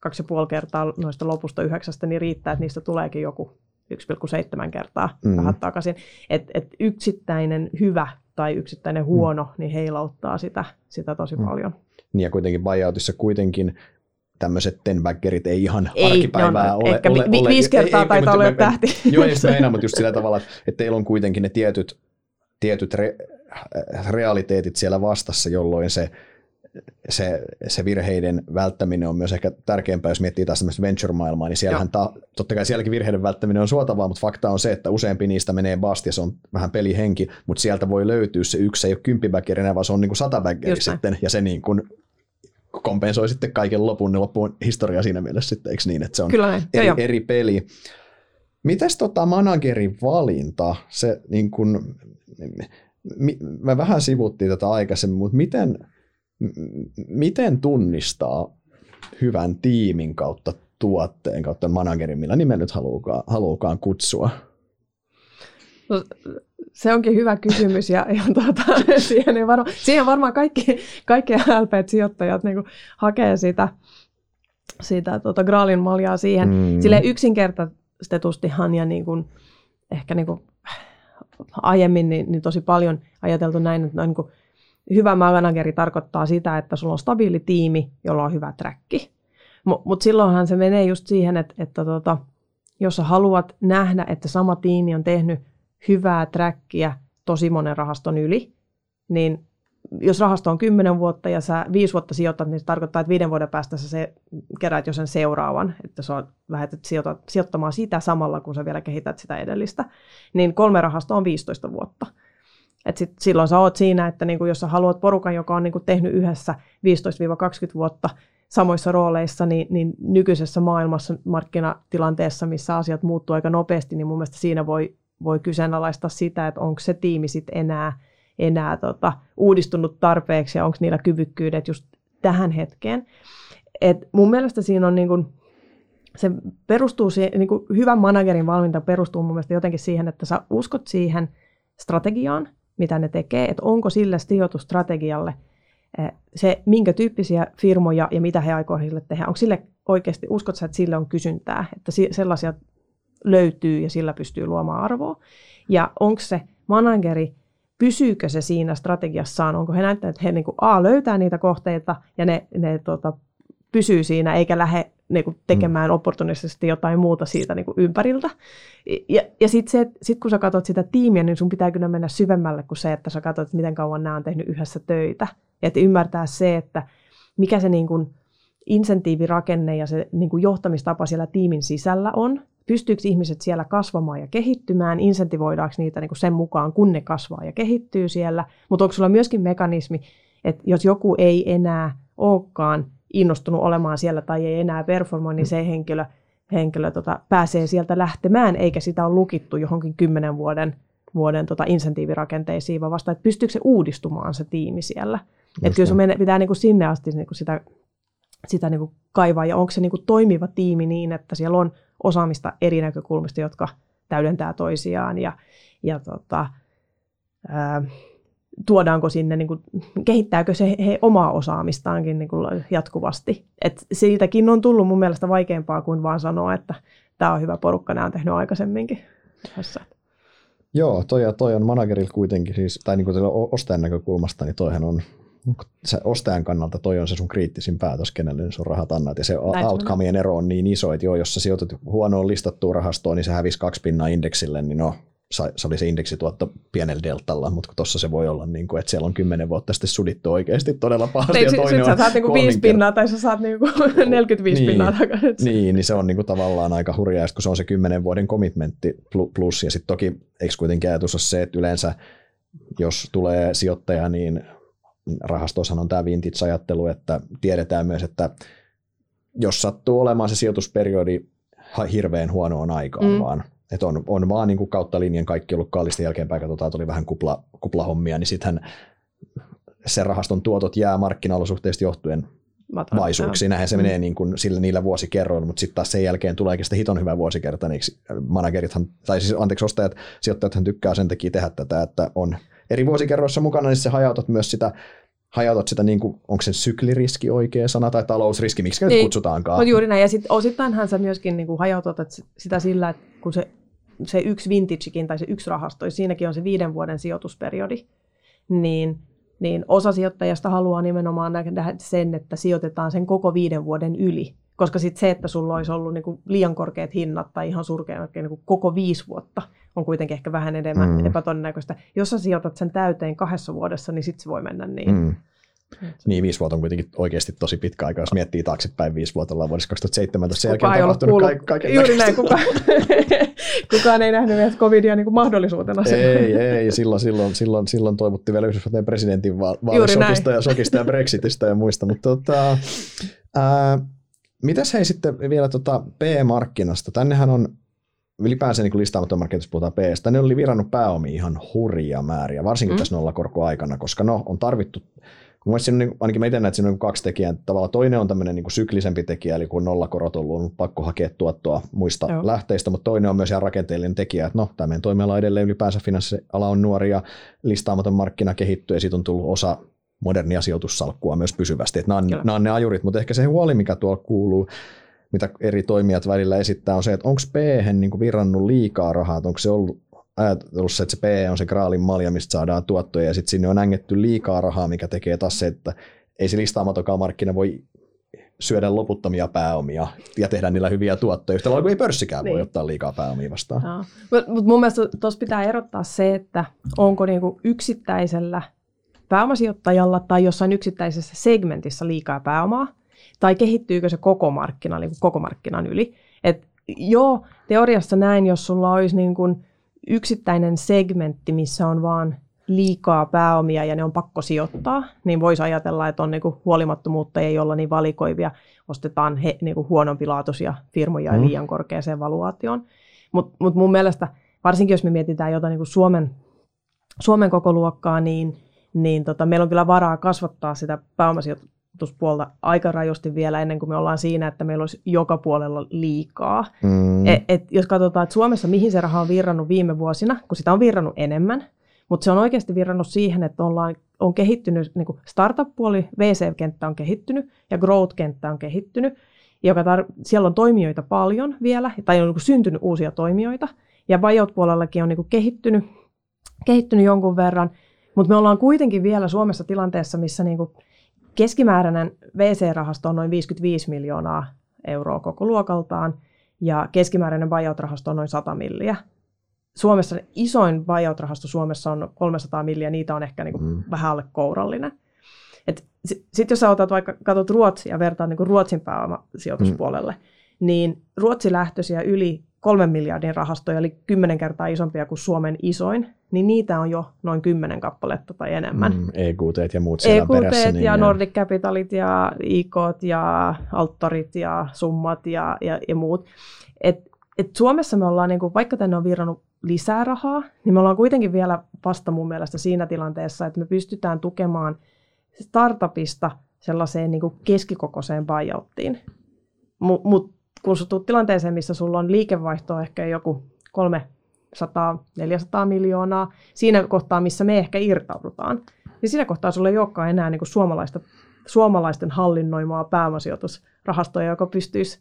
kaksi ja puoli kertaa noista lopusta yhdeksästä, niin riittää, että niistä tuleekin joku 1,7 kertaa mm. rahat takaisin. Et, et yksittäinen hyvä tai yksittäinen mm. huono, mm. niin heilauttaa sitä, sitä tosi mm. paljon. Niin ja kuitenkin buyoutissa kuitenkin tämmöiset tenbaggerit ei ihan ei, arkipäivää no, ole. Ehkä ole, vi- viisi kertaa ei, taitaa olla tähti. Joo, just näin, mutta just sillä tavalla, että teillä on kuitenkin ne tietyt, tietyt re, realiteetit siellä vastassa, jolloin se, se, se virheiden välttäminen on myös ehkä tärkeämpää, jos miettii taas tämmöistä venture-maailmaa, niin siellähän ta, totta kai sielläkin virheiden välttäminen on suotavaa, mutta fakta on se, että useampi niistä menee bast ja se on vähän pelihenki, mutta sieltä voi löytyä se yksi, se ei ole kymppibaggeri, vaan se on niin kuin sitten, ja se niin kuin kompensoi sitten kaiken lopun, niin loppuun historia siinä mielessä sitten, eikö niin, että se on Kyllä näin. eri, eri peli. Mites tota managerin valinta, se niin kun, me vähän sivuttiin tätä aikaisemmin, mutta miten, miten tunnistaa hyvän tiimin kautta tuotteen kautta managerin, millä nimen nyt haluukaan, haluukaan kutsua? No, se onkin hyvä kysymys ja, ja tuota, siihen, varma, siihen varmaan kaikki, kaikki älpeät sijoittajat niin kuin, hakee sitä, sitä tuota, graalin maljaa siihen. Mm. Sille yksinkertaistetustihan ja niin kuin, ehkä niin kuin, aiemmin niin, niin tosi paljon ajateltu näin, että niin kuin, hyvä manageri tarkoittaa sitä, että sulla on stabiili tiimi, jolla on hyvä träkki. Mutta mut silloinhan se menee just siihen, että, että tota, jos sä haluat nähdä, että sama tiimi on tehnyt hyvää trackia tosi monen rahaston yli, niin jos rahasto on 10 vuotta ja sä viisi vuotta sijoitat, niin se tarkoittaa, että viiden vuoden päästä sä se, keräät jo sen seuraavan, että sä lähdet sijoittamaan sitä samalla, kun sä vielä kehität sitä edellistä. Niin kolme rahastoa on 15 vuotta. Et sit, silloin sä oot siinä, että niinku, jos sä haluat porukan, joka on niinku tehnyt yhdessä 15-20 vuotta samoissa rooleissa, niin, niin nykyisessä maailmassa, markkinatilanteessa, missä asiat muuttuu aika nopeasti, niin mun mielestä siinä voi voi kyseenalaistaa sitä, että onko se tiimi sitten enää, enää tota, uudistunut tarpeeksi ja onko niillä kyvykkyydet just tähän hetkeen. Et mun mielestä siinä on niin kun, se perustuu siihen, niin kuin hyvän managerin valminta perustuu mun mielestä jotenkin siihen, että sä uskot siihen strategiaan, mitä ne tekee, että onko sille sijoitustrategialle eh, se, minkä tyyppisiä firmoja ja mitä he aikoo sille tehdä. Onko sille oikeasti, uskot sä, että sille on kysyntää, että sellaisia löytyy ja sillä pystyy luomaan arvoa. Ja onko se manageri, pysyykö se siinä strategiassaan, onko he näyttäneet, että he niin kuin, A, löytää niitä kohteita ja ne, ne tota, pysyy siinä eikä lähde niin kuin tekemään mm. opportunistisesti jotain muuta siitä niin kuin ympäriltä. Ja, ja sitten sit kun sä katsot sitä tiimiä, niin sun pitää kyllä mennä syvemmälle kuin se, että sä katsot, miten kauan nämä on tehnyt yhdessä töitä. Ja että ymmärtää se, että mikä se niin kuin insentiivirakenne ja se niin kuin johtamistapa siellä tiimin sisällä on. Pystyykö ihmiset siellä kasvamaan ja kehittymään, insentivoidaanko niitä niin kuin sen mukaan, kun ne kasvaa ja kehittyy siellä. Mutta onko sulla myöskin mekanismi, että jos joku ei enää olekaan innostunut olemaan siellä tai ei enää performoi, niin se henkilö, henkilö tota, pääsee sieltä lähtemään, eikä sitä ole lukittu johonkin kymmenen vuoden, vuoden tota, insentiivirakenteisiin, vaan vasta, että pystyykö se uudistumaan se tiimi siellä. Että kyllä sun pitää niin kuin sinne asti niin kuin sitä, sitä niin kuin kaivaa, ja onko se niin kuin toimiva tiimi niin, että siellä on osaamista eri näkökulmista, jotka täydentää toisiaan, ja, ja tota, ää, tuodaanko sinne, niin kuin, kehittääkö se he omaa osaamistaankin niin kuin jatkuvasti. Et siitäkin on tullut mun mielestä vaikeampaa kuin vaan sanoa, että tämä on hyvä porukka, nämä on tehnyt aikaisemminkin. Tässä. Joo, toi, toi on managerilla kuitenkin, siis, tai niin kuin ostajan näkökulmasta, niin toihan on se ostajan kannalta toi on se sun kriittisin päätös, kenelle sun rahat annat. Ja se Näin outcomeien ero on niin iso, että joo, jos sä sijoitat huonoon listattuun rahastoon, niin se hävisi kaksi pinnaa indeksille, niin no, se oli se indeksituotto pienellä deltalla, mutta tuossa se voi olla, niin kuin, että siellä on kymmenen vuotta sitten sudittu oikeasti todella pahasti. Sitten sit sä saat niinku viisi pinnaa tai sä saat niinku 45 niin, pinnaa takaisin. Niin, niin se on niinku tavallaan aika hurjaa, kun se on se kymmenen vuoden commitmentti plus. Ja sitten toki, eikö kuitenkin ajatus ole se, että yleensä jos tulee sijoittaja, niin rahastoissahan on tämä vintage-ajattelu, että tiedetään myös, että jos sattuu olemaan se sijoitusperiodi hirveän huonoon aikaan mm. vaan, että on, on vaan niin kuin kautta linjan kaikki ollut kallista jälkeenpäin, katsotaan, tuli vähän kupla, kuplahommia, niin sittenhän se rahaston tuotot jää markkinaolosuhteista johtuen Vaisuiksi. Näinhän se mm. menee niin kuin sillä, niillä vuosikerroilla, mutta sitten taas sen jälkeen tulee sitä hiton hyvä vuosikerta, niin managerithan, tai siis anteeksi ostajat, sijoittajathan tykkää sen takia tehdä tätä, että on eri vuosikerroissa mukana, niin se hajautat myös sitä hajautat sitä, niin kuin, onko se sykliriski oikea sana tai talousriski, miksi niin. kutsutaankaan. No juuri näin, ja sitten osittainhan sä myöskin niin kuin hajautat sitä sillä, että kun se, se yksi vintagekin tai se yksi rahasto, siinäkin on se viiden vuoden sijoitusperiodi, niin, niin osa sijoittajasta haluaa nimenomaan nähdä sen, että sijoitetaan sen koko viiden vuoden yli. Koska sitten se, että sulla olisi ollut niinku liian korkeat hinnat tai ihan surkeat niinku koko viisi vuotta, on kuitenkin ehkä vähän enemmän mm. epätodennäköistä. Jos sä sijoitat sen täyteen kahdessa vuodessa, niin sitten se voi mennä niin. Mm. Niin, viisi vuotta on kuitenkin oikeasti tosi pitkä aika, jos miettii taaksepäin viisi vuotta, ollaan vuodessa 2017, sen jälkeen on tapahtunut ka- kaiken Juuri näin, kuka, kukaan ei nähnyt vielä covidia niin kuin mahdollisuutena. Ei, ei, silloin, silloin, silloin, silloin toivottiin vielä Yhdysvaltain presidentin vaalisokista ja sokista ja Brexitistä ja muista, mutta tota, ää, mitäs hei sitten vielä tota P-markkinasta? Tännehän on ylipäänsä niin listaamaton markkinassa puhutaan P, tänne oli virannut pääomia ihan hurja määriä, varsinkin mm. tässä nollakorkoaikana, koska no, on tarvittu Mun siinä on, ainakin mä itse näen, että siinä on kaksi tekijää. Tavallaan toinen on tämmöinen niin syklisempi tekijä, eli kun nollakorot on ollut pakko hakea tuottoa muista Joo. lähteistä, mutta toinen on myös ihan rakenteellinen tekijä, että no, tämä meidän toimiala edelleen ylipäänsä finanssiala on nuori ja listaamaton markkina kehittyy ja siitä on tullut osa modernia sijoitussalkkua myös pysyvästi. Että nämä, on, nämä on ne ajurit, mutta ehkä se huoli, mikä tuolla kuuluu, mitä eri toimijat välillä esittää, on se, että onko p niin virannut liikaa rahaa, onko se ollut ajatellut se, että se P on se graalin malja, mistä saadaan tuottoja, ja sitten sinne on ängetty liikaa rahaa, mikä tekee taas se, että ei se listaamatokaan markkina voi syödä loputtomia pääomia ja tehdä niillä hyviä tuottoja. Yhtä lailla kuin ei pörssikään niin. voi ottaa liikaa pääomia vastaan. Mutta mut mun mielestä tuossa pitää erottaa se, että onko niinku yksittäisellä pääomasijoittajalla tai jossain yksittäisessä segmentissä liikaa pääomaa, tai kehittyykö se koko markkina, niin koko markkinan yli. Et joo, teoriassa näin, jos sulla olisi niin kuin yksittäinen segmentti, missä on vaan liikaa pääomia ja ne on pakko sijoittaa, niin voisi ajatella, että on niinku huolimattomuutta ei olla niin valikoivia, ostetaan he, niinku huonompilaatuisia firmoja mm. liian korkeaseen valuaatioon. Mutta mut mun mielestä, varsinkin jos me mietitään jotain niinku Suomen, Suomen koko luokkaa, niin, niin tota, meillä on kyllä varaa kasvattaa sitä pääomasijoitusta koulutuspuolta aika rajusti vielä ennen kuin me ollaan siinä, että meillä olisi joka puolella liikaa. Mm. Et, et jos katsotaan, että Suomessa mihin se raha on virrannut viime vuosina, kun sitä on virrannut enemmän, mutta se on oikeasti virrannut siihen, että ollaan, on kehittynyt, niin kuin startup-puoli, VC-kenttä on kehittynyt ja growth-kenttä on kehittynyt, joka tar- siellä on toimijoita paljon vielä, tai on niin kuin syntynyt uusia toimijoita, ja buyout-puolellakin on niin kuin kehittynyt, kehittynyt jonkun verran, mutta me ollaan kuitenkin vielä Suomessa tilanteessa, missä niin kuin keskimääräinen VC-rahasto on noin 55 miljoonaa euroa koko luokaltaan, ja keskimääräinen buyout-rahasto on noin 100 milliä. Suomessa isoin buyout-rahasto Suomessa on 300 milliä, niitä on ehkä niin kuin mm. vähän alle kourallinen. Sitten jos sä otat vaikka, katsot Ruotsia ja vertaat niin kuin Ruotsin pääomasijoituspuolelle, mm. niin Ruotsi lähtöisiä yli kolmen miljardin rahastoja, eli kymmenen kertaa isompia kuin Suomen isoin, niin niitä on jo noin kymmenen kappaletta tai enemmän. Mm, EQT ja muut siellä EQT perässä. Niin ja Nordic Capitalit ja IKot ja Alttorit ja Summat ja, ja, ja muut. Et, et Suomessa me ollaan, niin kuin, vaikka tänne on virrannut lisää rahaa, niin me ollaan kuitenkin vielä vasta mun mielestä siinä tilanteessa, että me pystytään tukemaan startupista sellaiseen niin kuin keskikokoiseen buyouttiin. Mutta mut, kun sä tulet tilanteeseen, missä sulla on liikevaihto ehkä joku 300-400 miljoonaa, siinä kohtaa, missä me ehkä irtaudutaan, niin siinä kohtaa sulla ei olekaan enää niin kuin suomalaista, suomalaisten hallinnoimaa pääomasijoitusrahastoja, joka pystyisi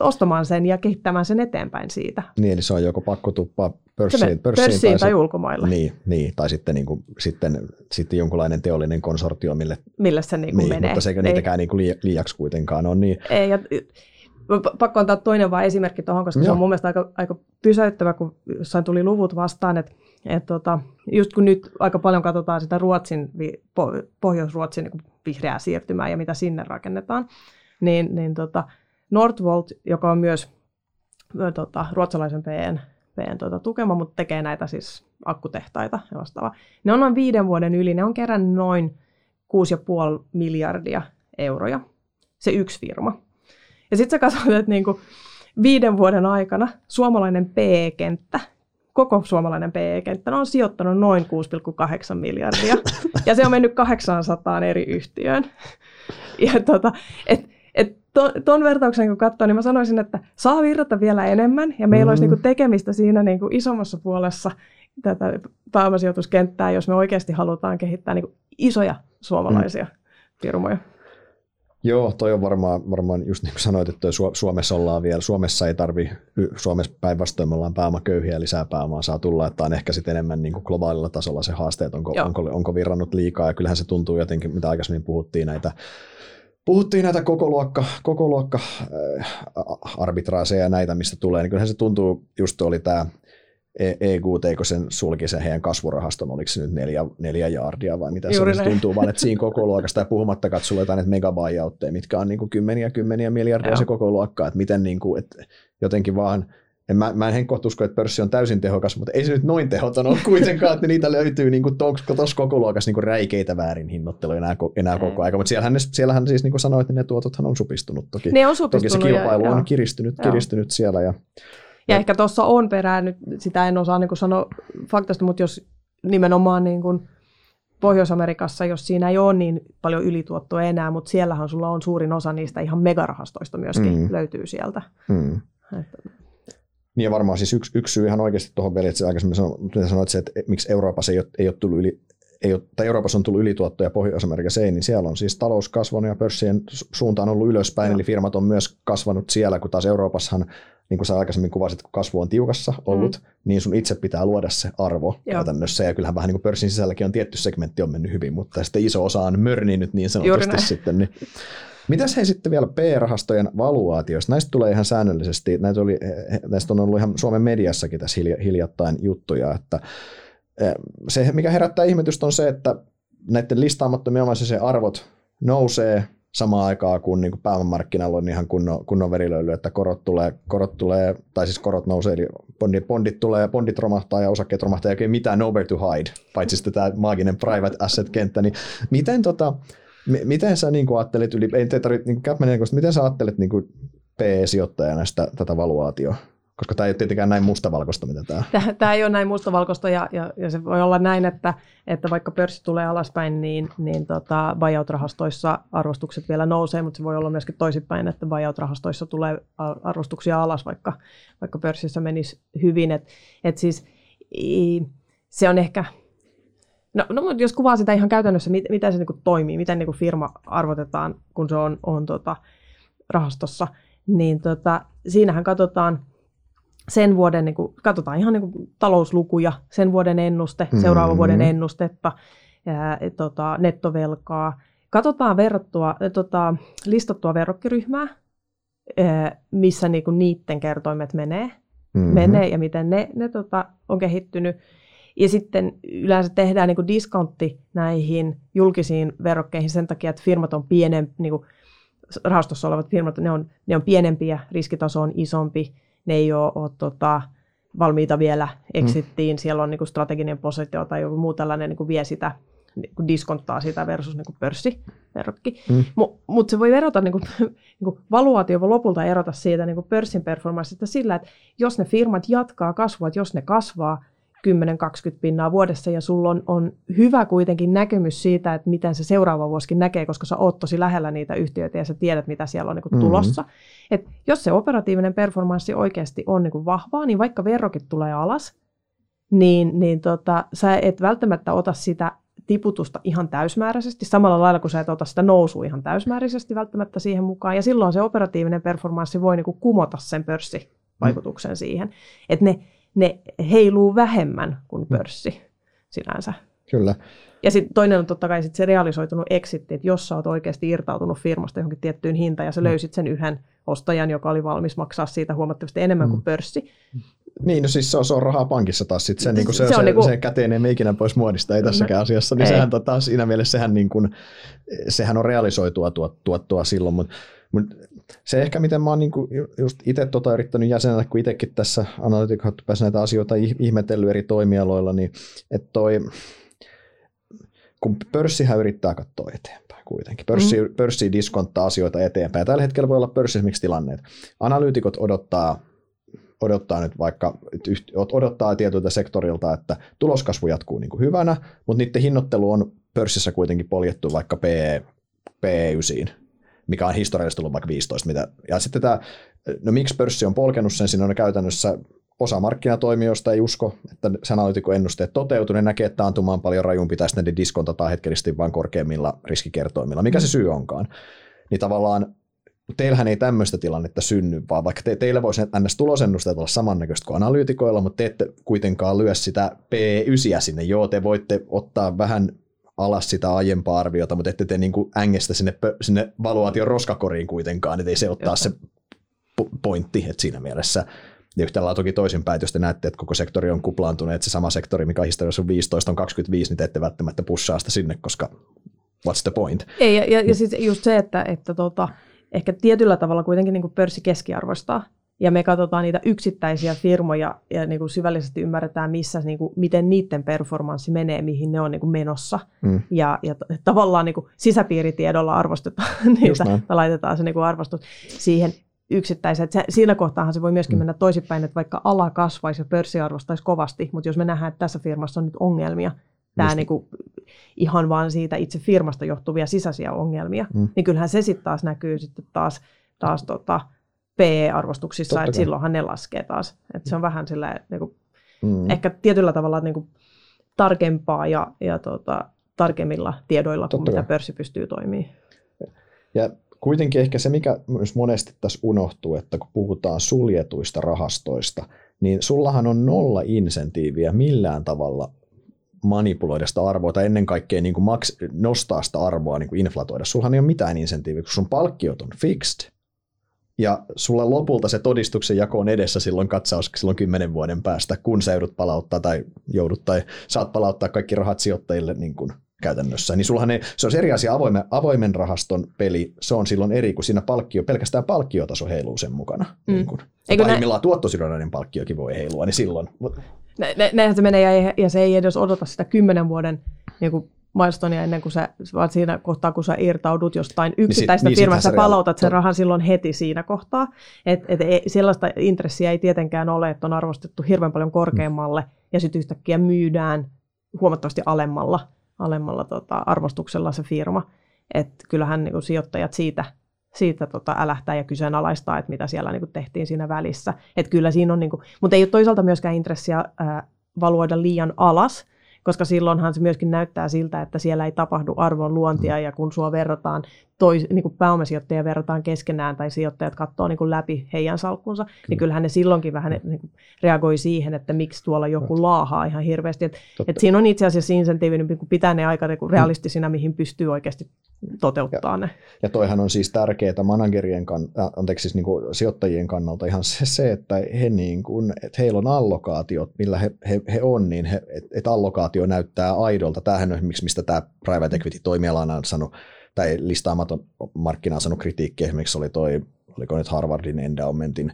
ostamaan sen ja kehittämään sen eteenpäin siitä. Niin, eli se on joko pakko tuppaa pörssiin, pörssiin, pörssiin tai, tai ulkomaille. Niin, niin tai sitten, niin kuin, sitten, sitten jonkunlainen teollinen konsortio, mille, mille se niin kuin niin, menee. Mutta se ei niitäkään niin kuin liiaksi kuitenkaan ole. Niin. Ei, ja, pakko antaa toinen vaan esimerkki tuohon, koska Joo. se on mun mielestä aika, aika pysäyttävä, kun jossain tuli luvut vastaan, että et tota, just kun nyt aika paljon katsotaan sitä Ruotsin, Pohjois-Ruotsin niin vihreää siirtymää ja mitä sinne rakennetaan, niin, niin tota, Nordvolt, joka on myös tota, ruotsalaisen PN, PN tota, tukema, mutta tekee näitä siis akkutehtaita ja vastaavaa. Ne on noin viiden vuoden yli, ne on kerännyt noin 6,5 miljardia euroja, se yksi firma. Ja sitten sä katsot, että niinku viiden vuoden aikana suomalainen PE-kenttä, koko suomalainen PE-kenttä on sijoittanut noin 6,8 miljardia, ja se on mennyt 800 eri yhtiöön. Ja tota, et, et tuon vertauksen kun katsoo, niin mä sanoisin, että saa virrata vielä enemmän, ja meillä mm. olisi niinku tekemistä siinä niinku isommassa puolessa tätä pääomasijoituskenttää, jos me oikeasti halutaan kehittää niinku isoja suomalaisia mm. firmoja. Joo, toi on varmaan, varmaan just niin kuin sanoit, että Suomessa ollaan vielä, Suomessa ei tarvi, Suomessa päinvastoin me ollaan pääomaköyhiä lisää pääomaa saa tulla, että on ehkä sitten enemmän niin kuin globaalilla tasolla se haaste, että onko, onko, onko virrannut liikaa, ja kyllähän se tuntuu jotenkin, mitä aikaisemmin puhuttiin näitä Puhuttiin näitä koko luokka, koko luokka äh, arbitraaseja ja näitä, mistä tulee, niin kyllähän se tuntuu, just oli tämä EQT, kun sen sulki sen heidän kasvurahaston, oliko se nyt neljä, neljä jaardia vai mitä Juuri se on, tuntuu vaan, että siinä koko luokasta, ja puhumattakaan, että sulla jotain megabuyoutteja, mitkä on niin kuin kymmeniä kymmeniä miljardia Joo. se koko luokka, että miten niin kuin, että jotenkin vaan, en, mä, mä en henkkohta usko, että pörssi on täysin tehokas, mutta ei se nyt noin tehoton ole kuitenkaan, että niitä löytyy niin tuossa koko luokassa niin räikeitä väärin hinnoitteluja enää, enää koko aika. Mutta siellähän, siellähän siis niin kuin sanoit, että ne tuotothan on supistunut toki. Ne on supistunut. Toki se kilpailu ja, on kiristynyt, kiristynyt siellä. Ja, ja ehkä tuossa on perää nyt, sitä en osaa niin sanoa faktasta, mutta jos nimenomaan niin kuin Pohjois-Amerikassa, jos siinä ei ole niin paljon ylituottoa enää, mutta siellähän sulla on suurin osa niistä ihan megarahastoista myöskin mm. löytyy sieltä. Mm. Että. Niin ja varmaan siis yksi, yksi syy ihan oikeasti tuohon vielä, että aikaisemmin sanoit, se, että miksi Euroopassa ei ole, ei ole tullut yli, ei ole, tai Euroopassa on tullut ylituottoja Pohjois-Amerikassa ei, niin siellä on siis talous kasvanut ja pörssien suunta on ollut ylöspäin, no. eli firmat on myös kasvanut siellä, kun taas Euroopassahan niin kuin sä aikaisemmin kuvasit, kun kasvu on tiukassa ollut, mm. niin sun itse pitää luoda se arvo Joo. käytännössä. Ja kyllähän vähän niin kuin pörssin sisälläkin on tietty segmentti on mennyt hyvin, mutta sitten iso osa on mörninyt niin sanotusti sitten. Niin. Mitäs hei sitten vielä P-rahastojen valuaatioista? Näistä tulee ihan säännöllisesti, näitä, oli, näistä on ollut ihan Suomen mediassakin tässä hiljattain juttuja, että se, mikä herättää ihmetystä on se, että näiden listaamattomien omaisuuden arvot nousee samaan aikaan, kun niin kuin pääomamarkkinalla on ihan kunnon, kunnon verilöyly, että korot tulee, korot tulee, tai siis korot nousee, eli bondit, bondit tulee, bondit romahtaa ja osakkeet romahtaa, ei mitään nowhere to hide, paitsi sitten tämä maaginen private asset-kenttä, niin miten, tota, m- miten sä niin ajattelet, yli, ei tarvitse, niin kuin, miten sä ajattelet niin PE-sijoittajana sitä, tätä valuaatioa? Koska tämä ei ole tietenkään näin mustavalkoista, mitä tämä Tämä, tämä ei ole näin mustavalkoista ja, ja, ja se voi olla näin, että, että vaikka pörssi tulee alaspäin, niin, niin tota, buyout-rahastoissa arvostukset vielä nousee, mutta se voi olla myöskin toisinpäin, että buyout-rahastoissa tulee arvostuksia alas, vaikka, vaikka pörssissä menisi hyvin. Et, et siis, se on ehkä, No, no mutta jos kuvaa sitä ihan käytännössä, mit, miten se niin toimii, miten niin firma arvotetaan, kun se on, on tota, rahastossa, niin tota, siinähän katsotaan sen vuoden, niin kuin, katsotaan ihan niin kuin talouslukuja, sen vuoden ennuste, mm-hmm. seuraavan vuoden ennustetta, ää, tota, nettovelkaa. Katsotaan verrattua, tota, listattua verrokkiryhmää, missä niinku niiden kertoimet menee, mm-hmm. menee ja miten ne, ne tota, on kehittynyt. Ja sitten yleensä tehdään niin diskontti näihin julkisiin verokkeihin sen takia, että firmat on pienen, niin kuin rahastossa olevat firmat, ne on, ne on pienempiä, riskitaso on isompi, ne ei ole, ole tota, valmiita vielä exittiin, mm. siellä on niin kuin strateginen positio tai joku muu tällainen niin kuin vie sitä, niin kuin diskonttaa sitä versus niin kuin pörssiverokki. Mm. Mutta mut se voi verota, niin kuin, niin kuin valuaatio voi lopulta erota siitä niin kuin pörssin performanssista sillä, että jos ne firmat jatkaa kasvua, että jos ne kasvaa, 10-20 pinnaa vuodessa ja sulla on, on hyvä kuitenkin näkemys siitä, että miten se seuraava vuosikin näkee, koska sä oot tosi lähellä niitä yhtiöitä ja sä tiedät, mitä siellä on niin mm-hmm. tulossa. Et jos se operatiivinen performanssi oikeasti on niin vahvaa, niin vaikka verrokit tulee alas, niin, niin tota, sä et välttämättä ota sitä tiputusta ihan täysmääräisesti, samalla lailla kuin sä et ota sitä nousua ihan täysmääräisesti välttämättä siihen mukaan, ja silloin se operatiivinen performanssi voi niin kuin kumota sen pörssivaikutuksen mm. siihen. Että ne ne heiluu vähemmän kuin mm. pörssi sinänsä. Kyllä. Ja sitten toinen on totta kai sit se realisoitunut exitti, että jos sä oot oikeasti irtautunut firmasta johonkin tiettyyn hintaan ja sä mm. löysit sen yhden ostajan, joka oli valmis maksaa siitä huomattavasti enemmän mm. kuin pörssi. Niin, no siis se on, se on rahaa pankissa taas. Sit se, niin se, se, se, niinku... se käteen ei ikinä pois muodista, ei tässäkään no, asiassa. Niin ei. sehän tota, siinä mielessä sehän, niin kuin, sehän on realisoitua tuottua, tuo silloin, mutta mut se ehkä, miten mä oon niinku just itse tota yrittänyt jäsenellä, kun itsekin tässä analytiikassa näitä asioita ihmetellyt eri toimialoilla, niin että toi, kun pörssihän yrittää katsoa eteenpäin kuitenkin. Pörssi, mm. pörssi diskonttaa asioita eteenpäin. Tällä hetkellä voi olla pörssissä miksi tilanneet. Analyytikot odottaa odottaa nyt vaikka, odottaa tietyltä sektorilta, että tuloskasvu jatkuu niin kuin hyvänä, mutta niiden hinnoittelu on pörssissä kuitenkin poljettu vaikka PE, PE9, mikä on historiallisesti ollut vaikka 15. Mitä, ja sitten tämä, no miksi pörssi on polkenut sen, siinä on käytännössä osa markkinatoimijoista ei usko, että se analytikon ennusteet toteutuu, ne näkee, että taantuma on paljon rajumpi, tai sitten ne diskontataan hetkellisesti vain korkeimmilla riskikertoimilla, mikä se syy onkaan. Niin tavallaan teillähän ei tämmöistä tilannetta synny, vaan vaikka te, teillä voisi ns. tulosennusteet olla samannäköistä kuin analyytikoilla, mutta te ette kuitenkaan lyö sitä P9 sinne. Joo, te voitte ottaa vähän alas sitä aiempaa arviota, mutta ette te niin kuin ängestä sinne, sinne valuaation roskakoriin kuitenkaan, että ei se ottaa se pointti, että siinä mielessä. Ja yhtä lailla toki toisinpäin, jos te näette, että koko sektori on kuplaantunut, että se sama sektori, mikä historiassa on 15, on 25, niin te ette välttämättä pussaa sitä sinne, koska what's the point? Ei, ja, ja, ja siis just se, että, että tota, ehkä tietyllä tavalla kuitenkin niin kuin pörssi keskiarvoistaa ja me katsotaan niitä yksittäisiä firmoja ja niin kuin syvällisesti ymmärretään, missä, niin kuin, miten niiden performanssi menee, mihin ne on niin kuin menossa. Mm. Ja, ja tavallaan niin kuin sisäpiiritiedolla arvostetaan niitä, tai laitetaan se niin kuin arvostus siihen yksittäiseen. Siinä kohtaahan se voi myöskin mm. mennä toisinpäin, että vaikka ala kasvaisi ja pörssi arvostaisi kovasti, mutta jos me nähdään, että tässä firmassa on nyt ongelmia, tämä niin kuin, ihan vaan siitä itse firmasta johtuvia sisäisiä ongelmia, mm. niin kyllähän se sitten taas näkyy sitten taas, taas tota, PE-arvostuksissa, että silloinhan ne laskee taas. Että se on vähän sillä niin kuin, mm. ehkä tietyllä tavalla niin kuin, tarkempaa ja, ja tota, tarkemmilla tiedoilla Totta kuin kai. mitä pörssi pystyy toimimaan. Ja kuitenkin ehkä se, mikä myös monesti tässä unohtuu, että kun puhutaan suljetuista rahastoista, niin sullahan on nolla insentiiviä millään tavalla manipuloida sitä arvoa tai ennen kaikkea niin kuin maks- nostaa sitä arvoa, niin kuin inflatoida. Sullahan ei ole mitään insentiiviä, kun sun palkkiot on fixed, ja sulla lopulta se todistuksen jako on edessä silloin katsaus silloin kymmenen vuoden päästä, kun sä joudut palauttaa tai joudut tai saat palauttaa kaikki rahat sijoittajille niin kuin käytännössä. Niin sullahan ei, se on eri asia avoimen, avoimen rahaston peli, se on silloin eri kuin siinä palkkio, pelkästään palkkiotaso heiluu sen mukana. Mm. Niin kuin. Pahimmillaan nä- tuottosidonnainen palkkiokin voi heilua, niin silloin. Näinhän se menee ja, ja se ei edes odota sitä kymmenen vuoden niin kuin milestoneja ennen kuin sä, vaan siinä kohtaa, kun sä irtaudut jostain yksittäistä niin sit, firmasta, niin palautat sen rahan silloin heti siinä kohtaa. Et, et ei, sellaista intressiä ei tietenkään ole, että on arvostettu hirveän paljon korkeammalle mm. ja sitten yhtäkkiä myydään huomattavasti alemmalla, alemmalla tota, arvostuksella se firma. Et kyllähän niin sijoittajat siitä, siitä tota, älähtää ja kyseenalaistaa, että mitä siellä niin tehtiin siinä välissä. Et kyllä siinä on, niin kuin, mutta ei ole toisaalta myöskään intressiä ää, valuoida liian alas, koska silloinhan se myöskin näyttää siltä, että siellä ei tapahdu arvon luontia, ja kun sua verrataan tois, niin kuin pääomasijoittajia verrataan keskenään tai sijoittajat katsoo niin kuin läpi heidän salkkunsa, niin Kyllä. niin kyllähän ne silloinkin vähän niin kuin reagoi siihen, että miksi tuolla joku laahaa ihan hirveästi. Et, et siinä on itse asiassa insentiivi niin pitää ne aika niin kuin realistisina, mihin pystyy oikeasti toteuttaa ja, ne. Ja toihan on siis tärkeää managerien kan, äh, anteeksi, siis niin kuin sijoittajien kannalta ihan se, se että, he niin kuin, että heillä on allokaatiot, millä he, he, he on, niin he, että et allokaatio näyttää aidolta. Tämähän on esimerkiksi, mistä tämä private equity toimiala on sanonut, tai listaamaton markkina on sanonut kritiikki, esimerkiksi oli toi, oliko nyt Harvardin endowmentin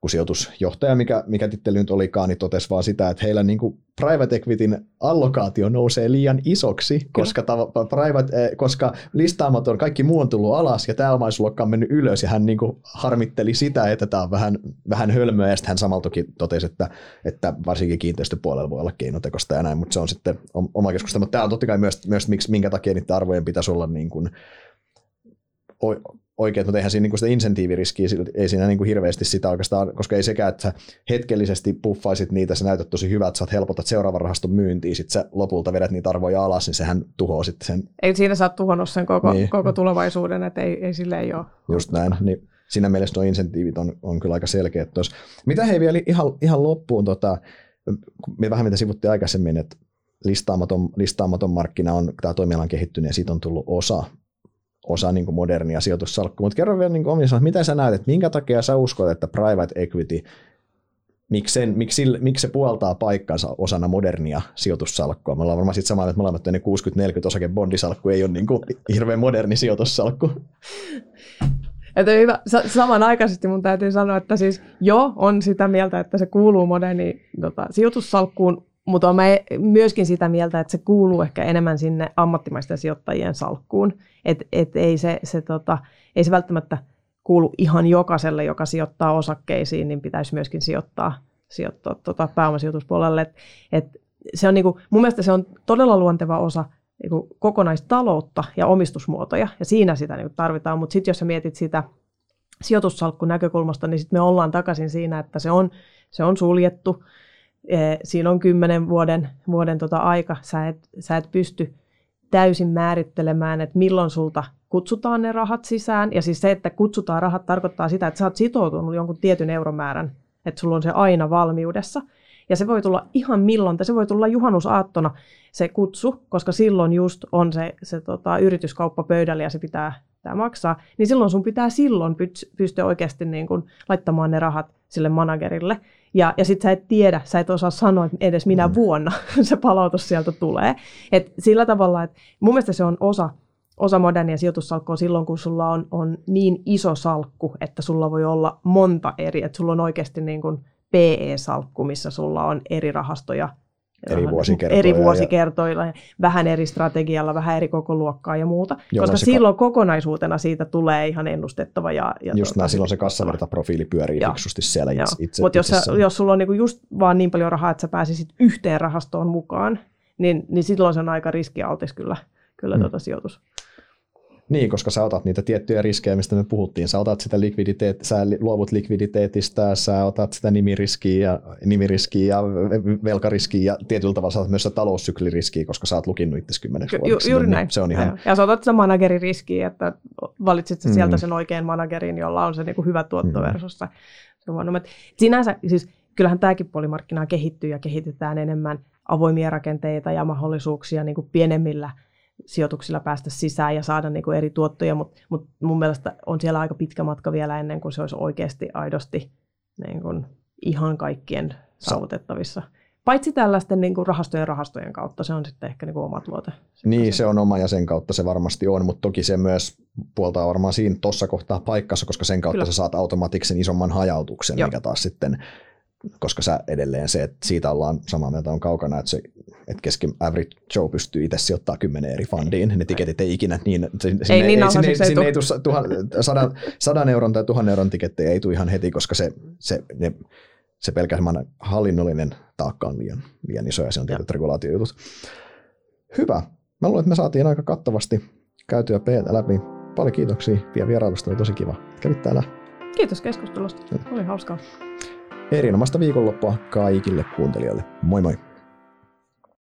kun sijoitusjohtaja, mikä, mikä titteli nyt olikaan, niin totesi vaan sitä, että heillä niin kuin private equityn allokaatio nousee liian isoksi, koska, ta- private, eh, koska listaamaton kaikki muu on tullut alas ja tämä omaisuusluokka on mennyt ylös ja hän niin kuin harmitteli sitä, että tämä on vähän, vähän hölmöä ja sitten hän samalla toki totesi, että, että varsinkin kiinteistöpuolella voi olla keinotekosta ja näin, mutta se on sitten oma keskustelu. Mutta tämä on totta kai myös, myös miksi, minkä takia niiden arvojen pitäisi olla niin kuin oikein, mutta eihän siinä niin sitä insentiiviriskiä, ei siinä niin kuin hirveästi sitä oikeastaan, koska ei sekään, että sä hetkellisesti puffaisit niitä, sä näytät tosi hyvät, sä helpotat seuraavan rahaston myyntiin, sit sä lopulta vedät niitä arvoja alas, niin sehän tuhoaa sitten sen. Ei siinä saa tuhonnut sen koko, niin. koko tulevaisuuden, että ei, ei sille ei ole. Just näin, niin siinä mielessä nuo insentiivit on, on kyllä aika selkeät tuossa. Mitä hei vielä ihan, ihan loppuun, tota, me vähän mitä sivuttiin aikaisemmin, että listaamaton, listaamaton markkina on tämä toimialan kehittynyt ja siitä on tullut osa osa niin kuin modernia sijoitussalkkua. Mutta kerro vielä niin kuin omissa, miten sä näet, että minkä takia sä uskot, että private equity, miksi, sen, miksi, miksi se puoltaa paikkansa osana modernia sijoitussalkkua? Me ollaan varmaan sitten samaa, että molemmat ne 60-40 osake bondisalkku ei ole niin kuin hirveän moderni sijoitussalkku. Että hyvä. Samanaikaisesti mun täytyy sanoa, että siis jo on sitä mieltä, että se kuuluu moderni tota, sijoitussalkkuun, mutta olen myöskin sitä mieltä, että se kuuluu ehkä enemmän sinne ammattimaisten sijoittajien salkkuun. Että et ei, se, se, tota, ei se välttämättä kuulu ihan jokaiselle, joka sijoittaa osakkeisiin, niin pitäisi myöskin sijoittaa, sijoittaa tota pääomasijoituspuolelle. Et, et se on niinku, mun mielestä se on todella luonteva osa niinku kokonaistaloutta ja omistusmuotoja, ja siinä sitä niinku tarvitaan. Mutta sitten jos sä mietit sitä sijoitussalkkun näkökulmasta, niin sitten me ollaan takaisin siinä, että se on, se on suljettu, siinä on kymmenen vuoden, vuoden tota aika, sä et, sä et pysty täysin määrittelemään, että milloin sulta kutsutaan ne rahat sisään. Ja siis se, että kutsutaan rahat, tarkoittaa sitä, että sä oot sitoutunut jonkun tietyn euromäärän, että sulla on se aina valmiudessa. Ja se voi tulla ihan milloin, se voi tulla juhannusaattona se kutsu, koska silloin just on se, se tota, yrityskauppa pöydällä ja se pitää, pitää maksaa. Niin silloin sun pitää silloin pystyä oikeasti niin kun laittamaan ne rahat sille managerille. Ja, ja sitten sä et tiedä, sä et osaa sanoa että edes minä mm. vuonna se palautus sieltä tulee. Et sillä tavalla, että mun mielestä se on osa, osa modernia sijoitussalkkua silloin, kun sulla on, on niin iso salkku, että sulla voi olla monta eri, että sulla on oikeasti niin kuin PE-salkku, missä sulla on eri rahastoja eri vuosikertoilla. Eri vuosikertoilla, ja... vähän eri strategialla, vähän eri koko luokkaa ja muuta. Jolloin koska silloin ka- kokonaisuutena siitä tulee ihan ennustettava. Ja, ja just tuota, näin, silloin se kassavirtaprofiili pyörii Joo. fiksusti siellä itse, itse Mutta jos, jos sulla on niinku just vaan niin paljon rahaa, että sä pääsisit yhteen rahastoon mukaan, niin, niin silloin se on aika riskialtis kyllä, kyllä hmm. tuota sijoitus. Niin, koska sä otat niitä tiettyjä riskejä, mistä me puhuttiin. Sä otat sitä likviditeet, sä luovut likviditeetistä, sä otat sitä nimiriskiä ja, nimiriskiä ja velkariskiä ja tietyllä tavalla sä otat myös sitä taloussykliriskiä, koska sä oot lukinnut itse kymmeneksi Ju, vuodeksi. Juuri niin, näin. Se on ihan... Ja sä otat sitä manageririskiä, että valitsit mm. sieltä sen oikean managerin, jolla on se niin kuin hyvä tuotto mm. versus se. Sinänsä, siis kyllähän tämäkin puolimarkkinaa kehittyy ja kehitetään enemmän avoimia rakenteita ja mahdollisuuksia niin kuin pienemmillä – sijoituksilla päästä sisään ja saada niin kuin eri tuottoja, mutta mut mun mielestä on siellä aika pitkä matka vielä ennen kuin se olisi oikeasti aidosti niin kuin ihan kaikkien saavutettavissa. Paitsi tällaisten niin kuin rahastojen rahastojen kautta, se on sitten ehkä niin kuin oma tuote. Niin, se on oma ja sen kautta se varmasti on, mutta toki se myös puoltaa varmaan siinä tuossa kohtaa paikkassa, koska sen kautta Kyllä. sä saat automaattisen isomman hajautuksen, Joo. mikä taas sitten koska sä edelleen se, että siitä ollaan samaa mieltä on kaukana, että, se, että keski average Joe pystyy itse sijoittaa kymmenen eri fundiin. Ne tiketit ei ikinä niin, sinne ei, niin ei, sinne, sinne ei tule tuhan, sadan, sadan euron tai tuhannen euron tikettejä ei tule ihan heti, koska se, se, ne, se pelkä hallinnollinen taakka on liian, liian iso ja se on tietyt regulaatiojutut. Hyvä. Mä luulen, että me saatiin aika kattavasti käytyä p läpi. Paljon kiitoksia vielä vierailusta, oli tosi kiva. Kävit täällä. Kiitos keskustelusta. Oli hauskaa. Erinomaista viikonloppua kaikille kuuntelijoille. Moi moi!